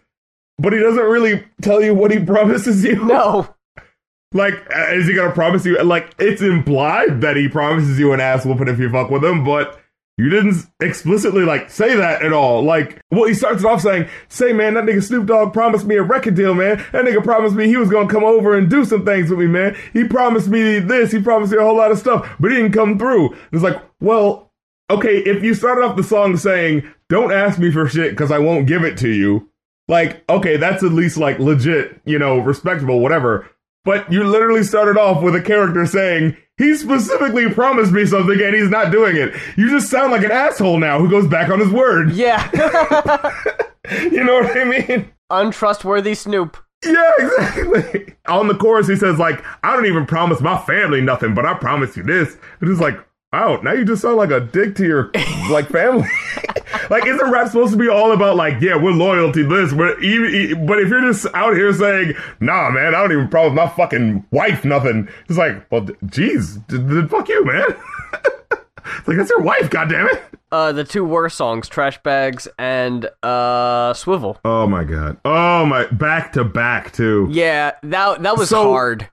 but he doesn't really tell you what he promises you. no. Like, uh, is he gonna promise you? Like, it's implied that he promises you an ass whooping if you fuck with him, but you didn't explicitly like say that at all. Like, well, he starts off saying, "Say, man, that nigga Snoop Dogg promised me a record deal, man. That nigga promised me he was gonna come over and do some things with me, man. He promised me this. He promised me a whole lot of stuff, but he didn't come through." It's like, well, okay, if you started off the song saying, "Don't ask me for shit because I won't give it to you," like, okay, that's at least like legit, you know, respectable, whatever. But you literally started off with a character saying, he specifically promised me something and he's not doing it. You just sound like an asshole now who goes back on his word. Yeah. You know what I mean? Untrustworthy Snoop. Yeah, exactly. On the chorus, he says, like, I don't even promise my family nothing, but I promise you this. It's like, wow, now you just sound like a dick to your, like, family. like, isn't rap supposed to be all about, like, yeah, we're loyal to this, but even, but if you're just out here saying, nah, man, I don't even promise my fucking wife nothing, it's like, well, geez, then fuck you, man. it's like, that's your wife, goddammit. Uh, the two worst songs, Trash Bags and uh, Swivel. Oh my god. Oh my, back to back, too. Yeah, that that was So- hard.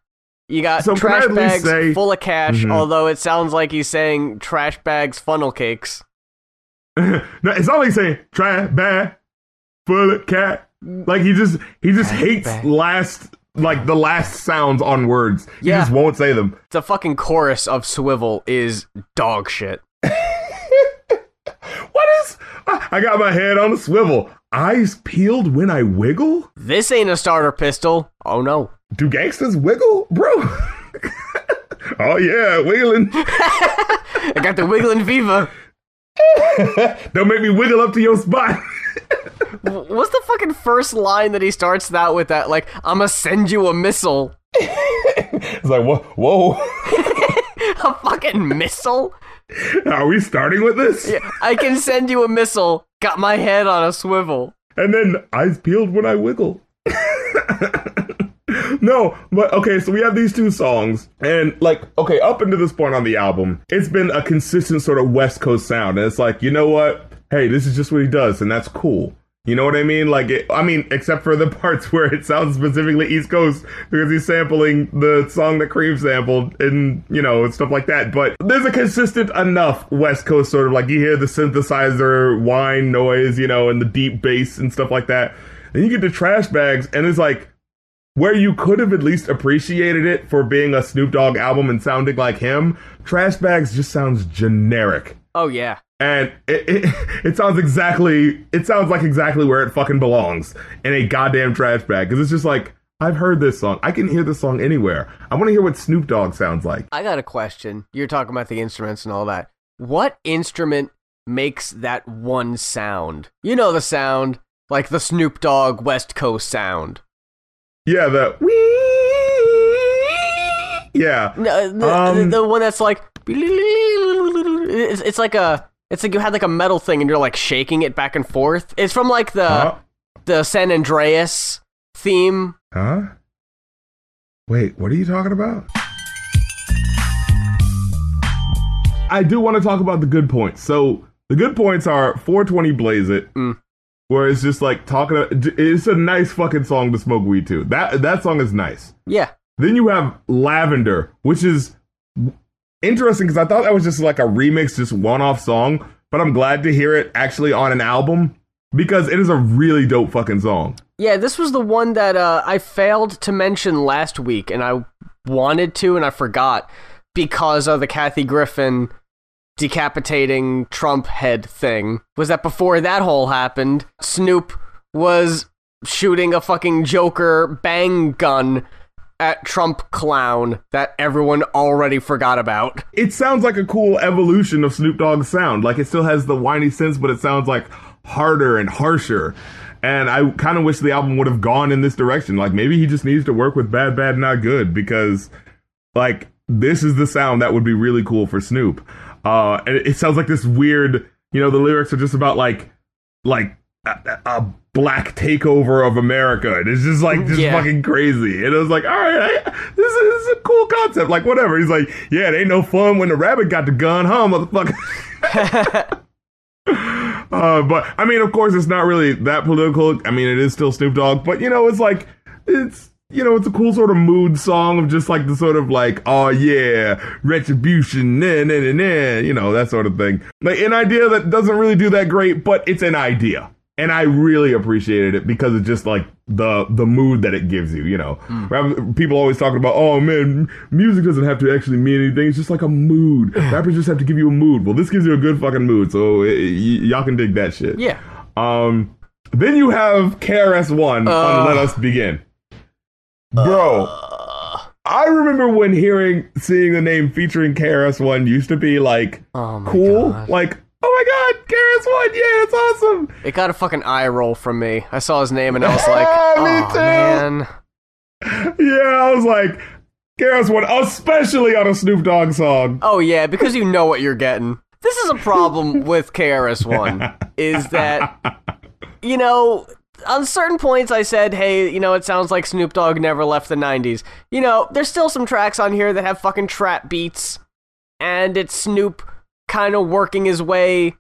You got So trash bags say- full of cash, Mhm. although it sounds like he's saying trash bags funnel cakes. no, it's not like saying trash bag full of cat. Like he just he just hates bad. last like the last sounds on words. He Yeah. just won't say them. The fucking chorus of Swivel is dog shit. What is? I I got my head on a swivel. Eyes peeled when I wiggle. This ain't a starter pistol. Oh no. Do gangsters wiggle, bro? oh yeah, wiggling. I got the wiggling fever. Don't make me wiggle up to your spot. What's the fucking first line that he starts that with? That like, I'ma send you a missile. it's like whoa, whoa. A fucking missile? Are we starting with this? Yeah, I can send you a missile. Got my head on a swivel. and then eyes peeled when I wiggle. No, but okay, so we have these two songs, and like, okay, up until this point on the album, it's been a consistent sort of West Coast sound, and it's like, you know what? Hey, this is just what he does, and that's cool. You know what I mean? Like, it, I mean, except for the parts where it sounds specifically East Coast because he's sampling the song that Cream sampled and, you know, and stuff like that. But there's a consistent enough West Coast sort of like you hear the synthesizer whine noise, you know, and the deep bass and stuff like that. Then you get to Trash Bags and it's like, where you could have at least appreciated it for being a Snoop Dogg album and sounding like him, Trash Bags just sounds generic Oh yeah. and it, it it sounds exactly it sounds like exactly where it fucking belongs in a goddamn trash bag because it's just like I've heard this song I can hear this song anywhere I want to hear what Snoop Dogg sounds like I got a question. You're talking about the instruments and all that. What instrument makes that one sound? You know the sound, like the Snoop Dogg West Coast sound. Yeah the yeah No, the, Um, the, the one that's like it's, it's like a it's like you had like a metal thing and you're like shaking it back and forth. It's from like the huh the San Andreas theme. huh wait what are you talking about I do want to talk about the good points so the good points are 420 Blaze It Mm. Where it's just like talking it's a nice fucking song to smoke weed to that that song is nice Yeah. Then you have Lavender, which is interesting because I thought that was just like a remix, just one off song. But I'm glad to hear it actually on an album because it is a really dope fucking song. Yeah, this was the one that uh, I failed to mention last week, and I wanted to, and I forgot because of the Kathy Griffin decapitating Trump head thing was that before that whole happened, Snoop was shooting a fucking Joker bang gun at Trump clown that everyone already forgot about. It sounds like a cool evolution of Snoop Dogg's sound. Like it still has the whiny sense, but it sounds like harder and harsher. And I kind of wish the album would have gone in this direction. Like maybe he just needs to work with Bad Bad Not Good because like this is the sound that would be really cool for Snoop. Uh, and it, sounds like this weird, you know, the lyrics are just about like like a, a black takeover of America. And it's just like just Yeah. fucking crazy. And it was like, all right, I, this, is, this is a cool concept. Like whatever. He's like, yeah, it ain't no fun when the rabbit got the gun, huh, motherfucker. Uh, but I mean, of course, it's not really that political. I mean, it is still Snoop Dogg, but you know, it's like it's you know, it's a cool sort of mood song of just like the sort of like, oh yeah, retribution, nah, nah, nah, nah, you know, that sort of thing. Like an idea that doesn't really do that great, but it's an idea. And I really appreciated it because it's just like the the mood that it gives you, you know. Rather- People always talking about, oh man, music doesn't have to actually mean anything. It's just like a mood. Rappers just have to give you a mood. Well, this gives you a good fucking mood, so y- y- y'all can dig that shit. Yeah. Um, then you have KRS One Uh. on Let Us Begin, bro. Uh. I remember when hearing, seeing the name featuring KRS One used to be like Oh cool, God. like oh my god, KRS One, yeah, it's awesome. It got a fucking eye roll from me. I saw his name and I was like, ah, Me oh too." man. Yeah, I was like KRS One, especially on a Snoop Dogg song. Oh yeah, because you know what you're getting. This is a problem with KRS-One is that you know, on certain points I said, "Hey, you know, it sounds like Snoop Dogg never left the 90s." You know, there's still some tracks on here that have fucking trap beats and it's Snoop kind of working his way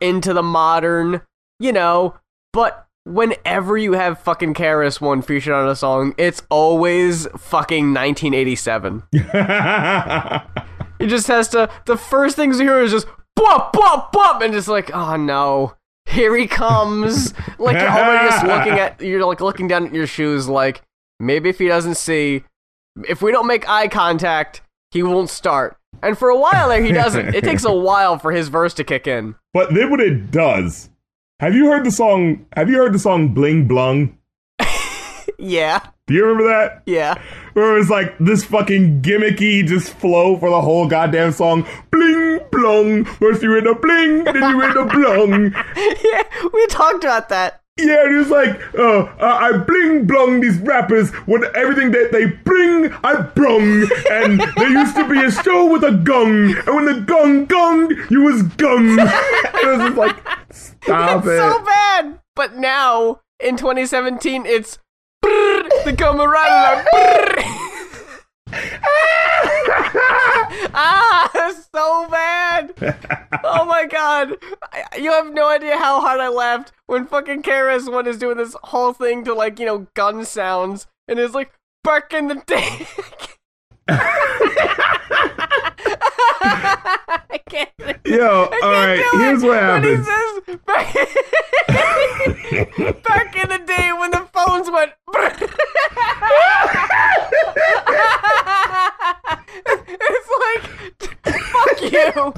into the modern, you know, but whenever you have fucking KRS-One featured on a song, it's always fucking 1987. it just has to. The first things you hear is just bop bop bop, and just like, oh no, here he comes. like you're already just looking at. You're like looking down at your shoes, like maybe if he doesn't see, if we don't make eye contact, he won't start. And for a while there, he doesn't. It takes a while for his verse to kick in. but then when it does, have you heard the song? Have you heard the song Bling Blung? Yeah, Do you remember that? yeah. Where it was like this fucking gimmicky just flow for the whole goddamn song. Bling blong. First you in a bling, then you in a blong. yeah, we talked about that. Yeah, and it was like, uh, uh, I bling blong these rappers with everything that they bring, I brung. And there used to be a show with a gong, and when the gong gong, you was gung. it was just like, stop It's it. so bad. But now in 2017, it's brrr, the camaraderie. brrr. ah, it's so bad. Oh my god. I- You have no idea how hard I laughed when fucking KRS One is doing this whole thing to like, you know, gun sounds and it's like back in the day. I can't. Yo, all right, here's what happens. he says back, back in the day when the phones went. it's like, fuck you.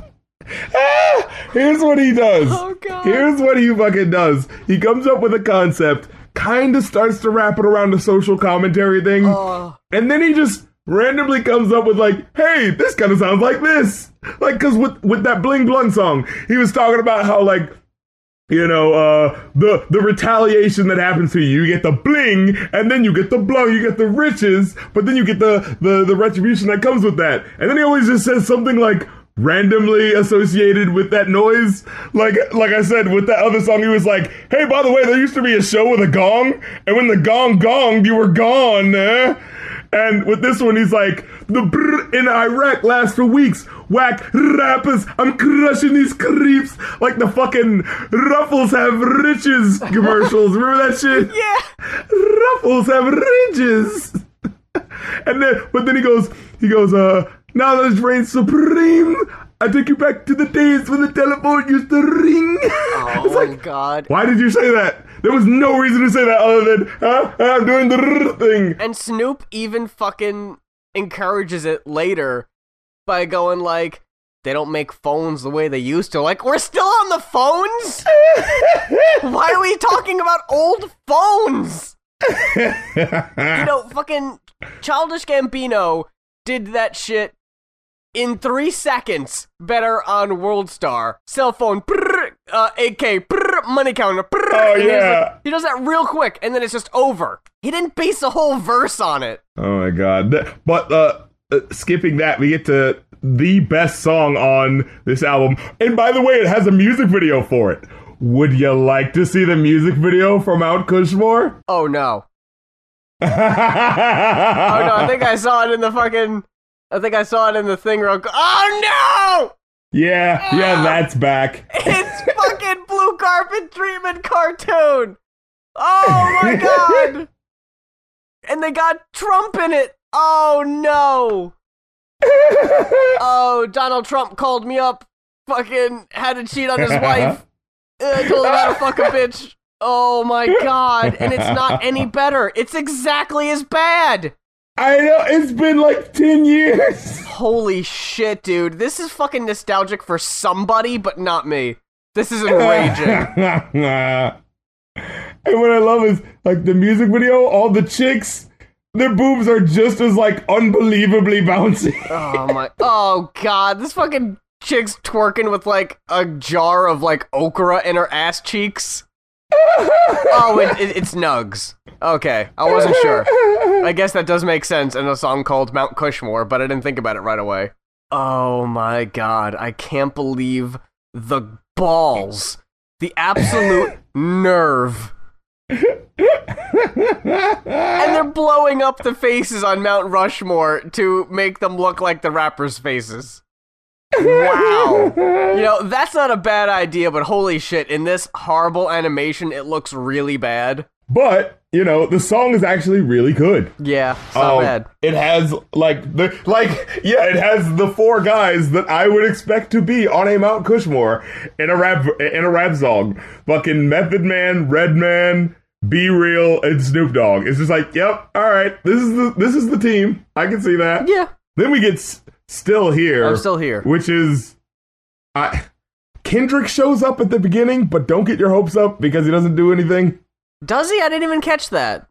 Here's what he does. Oh. Here's what he fucking does. He comes up with a concept, kind of starts to wrap it around the social commentary thing, Oh. and then he just randomly comes up with like, "Hey, this kind of sounds like this." Like, cause with with that bling blung song, he was talking about how like. You know, uh, the the retaliation that happens to you, you get the bling, and then you get the blow, you get the riches, but then you get the, the the retribution that comes with that. And then he always just says something like randomly associated with that noise. Like like I said, with that other song, he was like, "Hey, by the way, there used to be a show with a gong, and when the gong gonged, you were gone." Eh? And with this one, he's like, "The brr in Iraq lasts for weeks. Whack rappers, I'm crushing these creeps like the fucking Ruffles have riches commercials. Remember that shit? Yeah. Ruffles have riches. and then, but then he goes, he goes, uh, now that it's reign supreme, I take you back to the days when the telephone used to ring. Oh like, God. why did you say that? There was no reason to say that other than, huh? I'm doing the thing. And Snoop even fucking encourages it later by going like, they don't make phones the way they used to. Like, we're still on the phones? Why are we talking about old phones? You know, fucking Childish Gambino did that shit in three seconds better on World Star. Cell phone, brrr, uh, AK, brrr, money counter. brrr, Oh, yeah. like- he does that real quick, and then it's just over. He didn't base a whole verse on it. Oh my god! But uh, uh, skipping that, we get to the best song on this album, and by the way, it has a music video for it. Would you like to see the music video for Mount Kushmore? Oh no. Oh no, I think I saw it in the fucking. I think I saw it in the thing real quick. Oh no! Yeah, yeah, that's back. It's fucking blue carpet treatment cartoon. Oh my god! and they got Trump in it. Oh no! Oh, Donald Trump called me up. Fucking had to cheat on his wife. Uh, told him how to fuck a bitch. Oh my god! And it's not any better. It's exactly as bad. I know it's been like ten years. Holy shit, dude. This is fucking nostalgic for somebody, but not me. This is enraging. and what I love is like the music video, all the chicks, their boobs are just as like unbelievably bouncy. oh my. Oh god. This fucking chick's twerking with like a jar of like okra in her ass cheeks. Oh, it, it, it's Nugs. Okay, I wasn't sure. I guess that does make sense in a song called Mount Kushmore, but I didn't think about it right away. Oh my god, I can't believe the balls, the absolute nerve. And they're blowing up the faces on Mount Rushmore to make them look like the rappers' faces. Wow. You know, that's not a bad idea, but holy shit, in this horrible animation, it looks really bad. But you know, the song is actually really good. Yeah, it's not Um, bad. It has like the like yeah, it has the four guys that I would expect to be on a Mount Kushmore in a rap in a rap song. Fucking Method Man, Redman, B-Real, and Snoop Dogg. It's just like, yep, all right, this is the this is the team. I can see that. Yeah, Then we get still here. I'm still here. which is I Kendrick shows up at the beginning, but don't get your hopes up because he doesn't do anything. Does he? I didn't even catch that.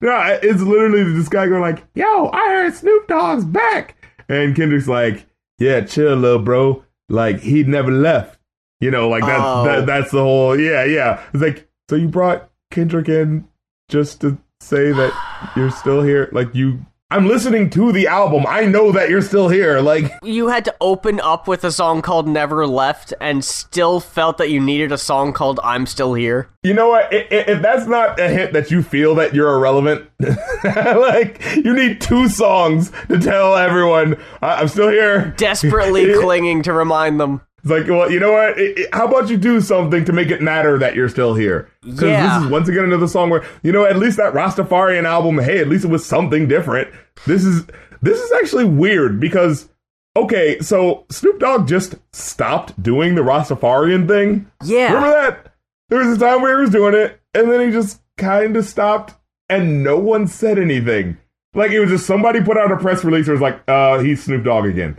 No, it's literally this guy going like, "Yo, I heard Snoop Dogg's back," and Kendrick's like, "Yeah, chill, little bro. Like he never left. You know, like that's Oh. that, that's the whole. Yeah, yeah. It's like, so you brought Kendrick in just to say that you're still here. Like you, I'm listening to the album. I know that you're still here. Like, You had to open up with a song called Never Left and still felt that you needed a song called I'm Still Here. you know what? If that's not a hint that you feel that you're irrelevant, like you need two songs to tell everyone I'm still here. Desperately clinging to remind them. It's like, well, you know what? I- I- how about you do something to make it matter that you're still here? Because Yeah. this is once again another song where you know at least that Rastafarian album. Hey, at least it was something different. This is this is actually weird because okay, so Snoop Dogg just stopped doing the Rastafarian thing. Yeah. Remember that? There was a time where he was doing it, and then he just kind of stopped, and no one said anything. Like it was just somebody put out a press release. It was like, uh, he's Snoop Dogg again,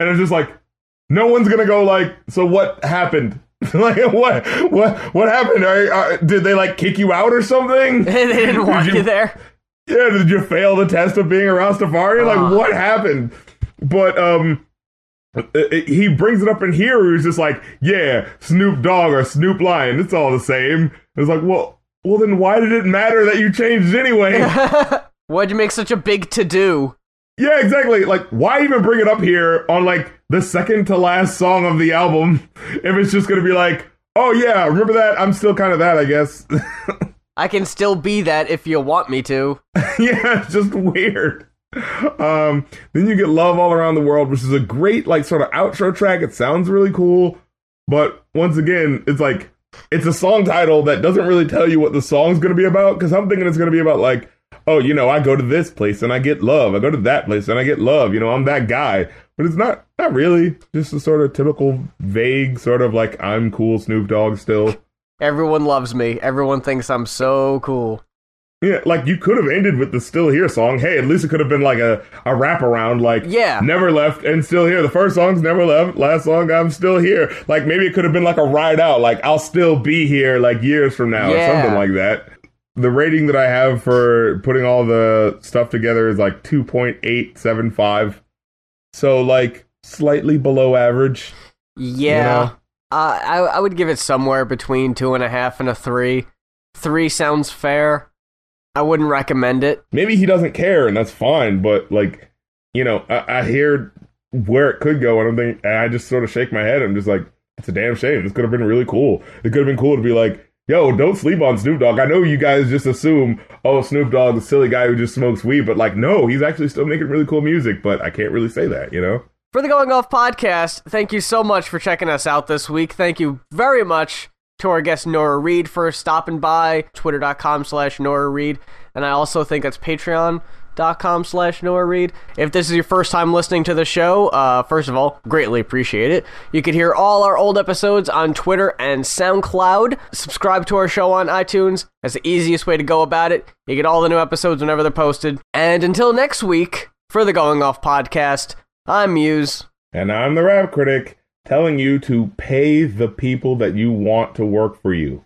and it's just like, no one's gonna go like, so what happened? like what what what happened? Are, are, did they like kick you out or something? they didn't want Did you there. Yeah, did you fail the test of being a Rastafarian? Ah. Like, what happened? But um, he brings it up in here. Where he's just like, yeah, Snoop Dogg or Snoop Lion, it's all the same. It's like, well, well, then why did it matter that you changed anyway? Why'd you make such a big to do? Yeah, exactly. Like, why even bring it up here on like the second to last song of the album if it's just gonna be like, oh yeah, remember that? I'm still kind of that, I guess. I can still be that if you want me to. yeah, it's just weird. Um, then you get Love All Around the World, which is a great, like, sort of outro track. It sounds really cool. But once again, it's like, it's a song title that doesn't really tell you what the song's going to be about. Cause I'm thinking it's going to be about, like, oh, you know, I go to this place and I get love. I go to that place and I get love. You know, I'm that guy. But it's not, not really. Just a sort of typical, vague, sort of like, I'm cool Snoop Dogg still. Everyone loves me. Everyone thinks I'm so cool. Yeah, like you could have ended with the "Still Here" song. Hey, at least it could have been like a a wraparound, like Yeah. "Never Left" and "Still Here." The first song's "Never Left," last song "I'm Still Here." Like maybe it could have been like a ride out, like "I'll still be here" like years from now or something like that. The rating that I have for putting all the stuff together is like two point eight seven five, so like slightly below average. Yeah. know? Uh, I I would give it somewhere between two and a half and a three. Three sounds fair. I wouldn't recommend it. maybe he doesn't care and that's fine but like you know i, I hear where it could go and i'm thinking and i just sort of shake my head i'm just like it's a damn shame this could have been really cool it could have been cool to be like yo don't sleep on snoop dogg i know you guys just assume oh snoop dogg the silly guy who just smokes weed but like no he's actually still making really cool music but i can't really say that you know For the Going Off podcast, thank you so much for checking us out this week. Thank you very much to our guest Nora Reed for stopping by, twitter.com slash Nora Reed. And I also think that's patreon.com slash Nora Reed. If this is your first time listening to the show, uh, first of all, greatly appreciate it. You can hear all our old episodes on Twitter and SoundCloud. Subscribe to our show on iTunes. That's the easiest way to go about it. You get all the new episodes whenever they're posted. And until next week, for the Going Off podcast, I'm Muse. and i'm the rap critic telling you to pay the people that you want to work for you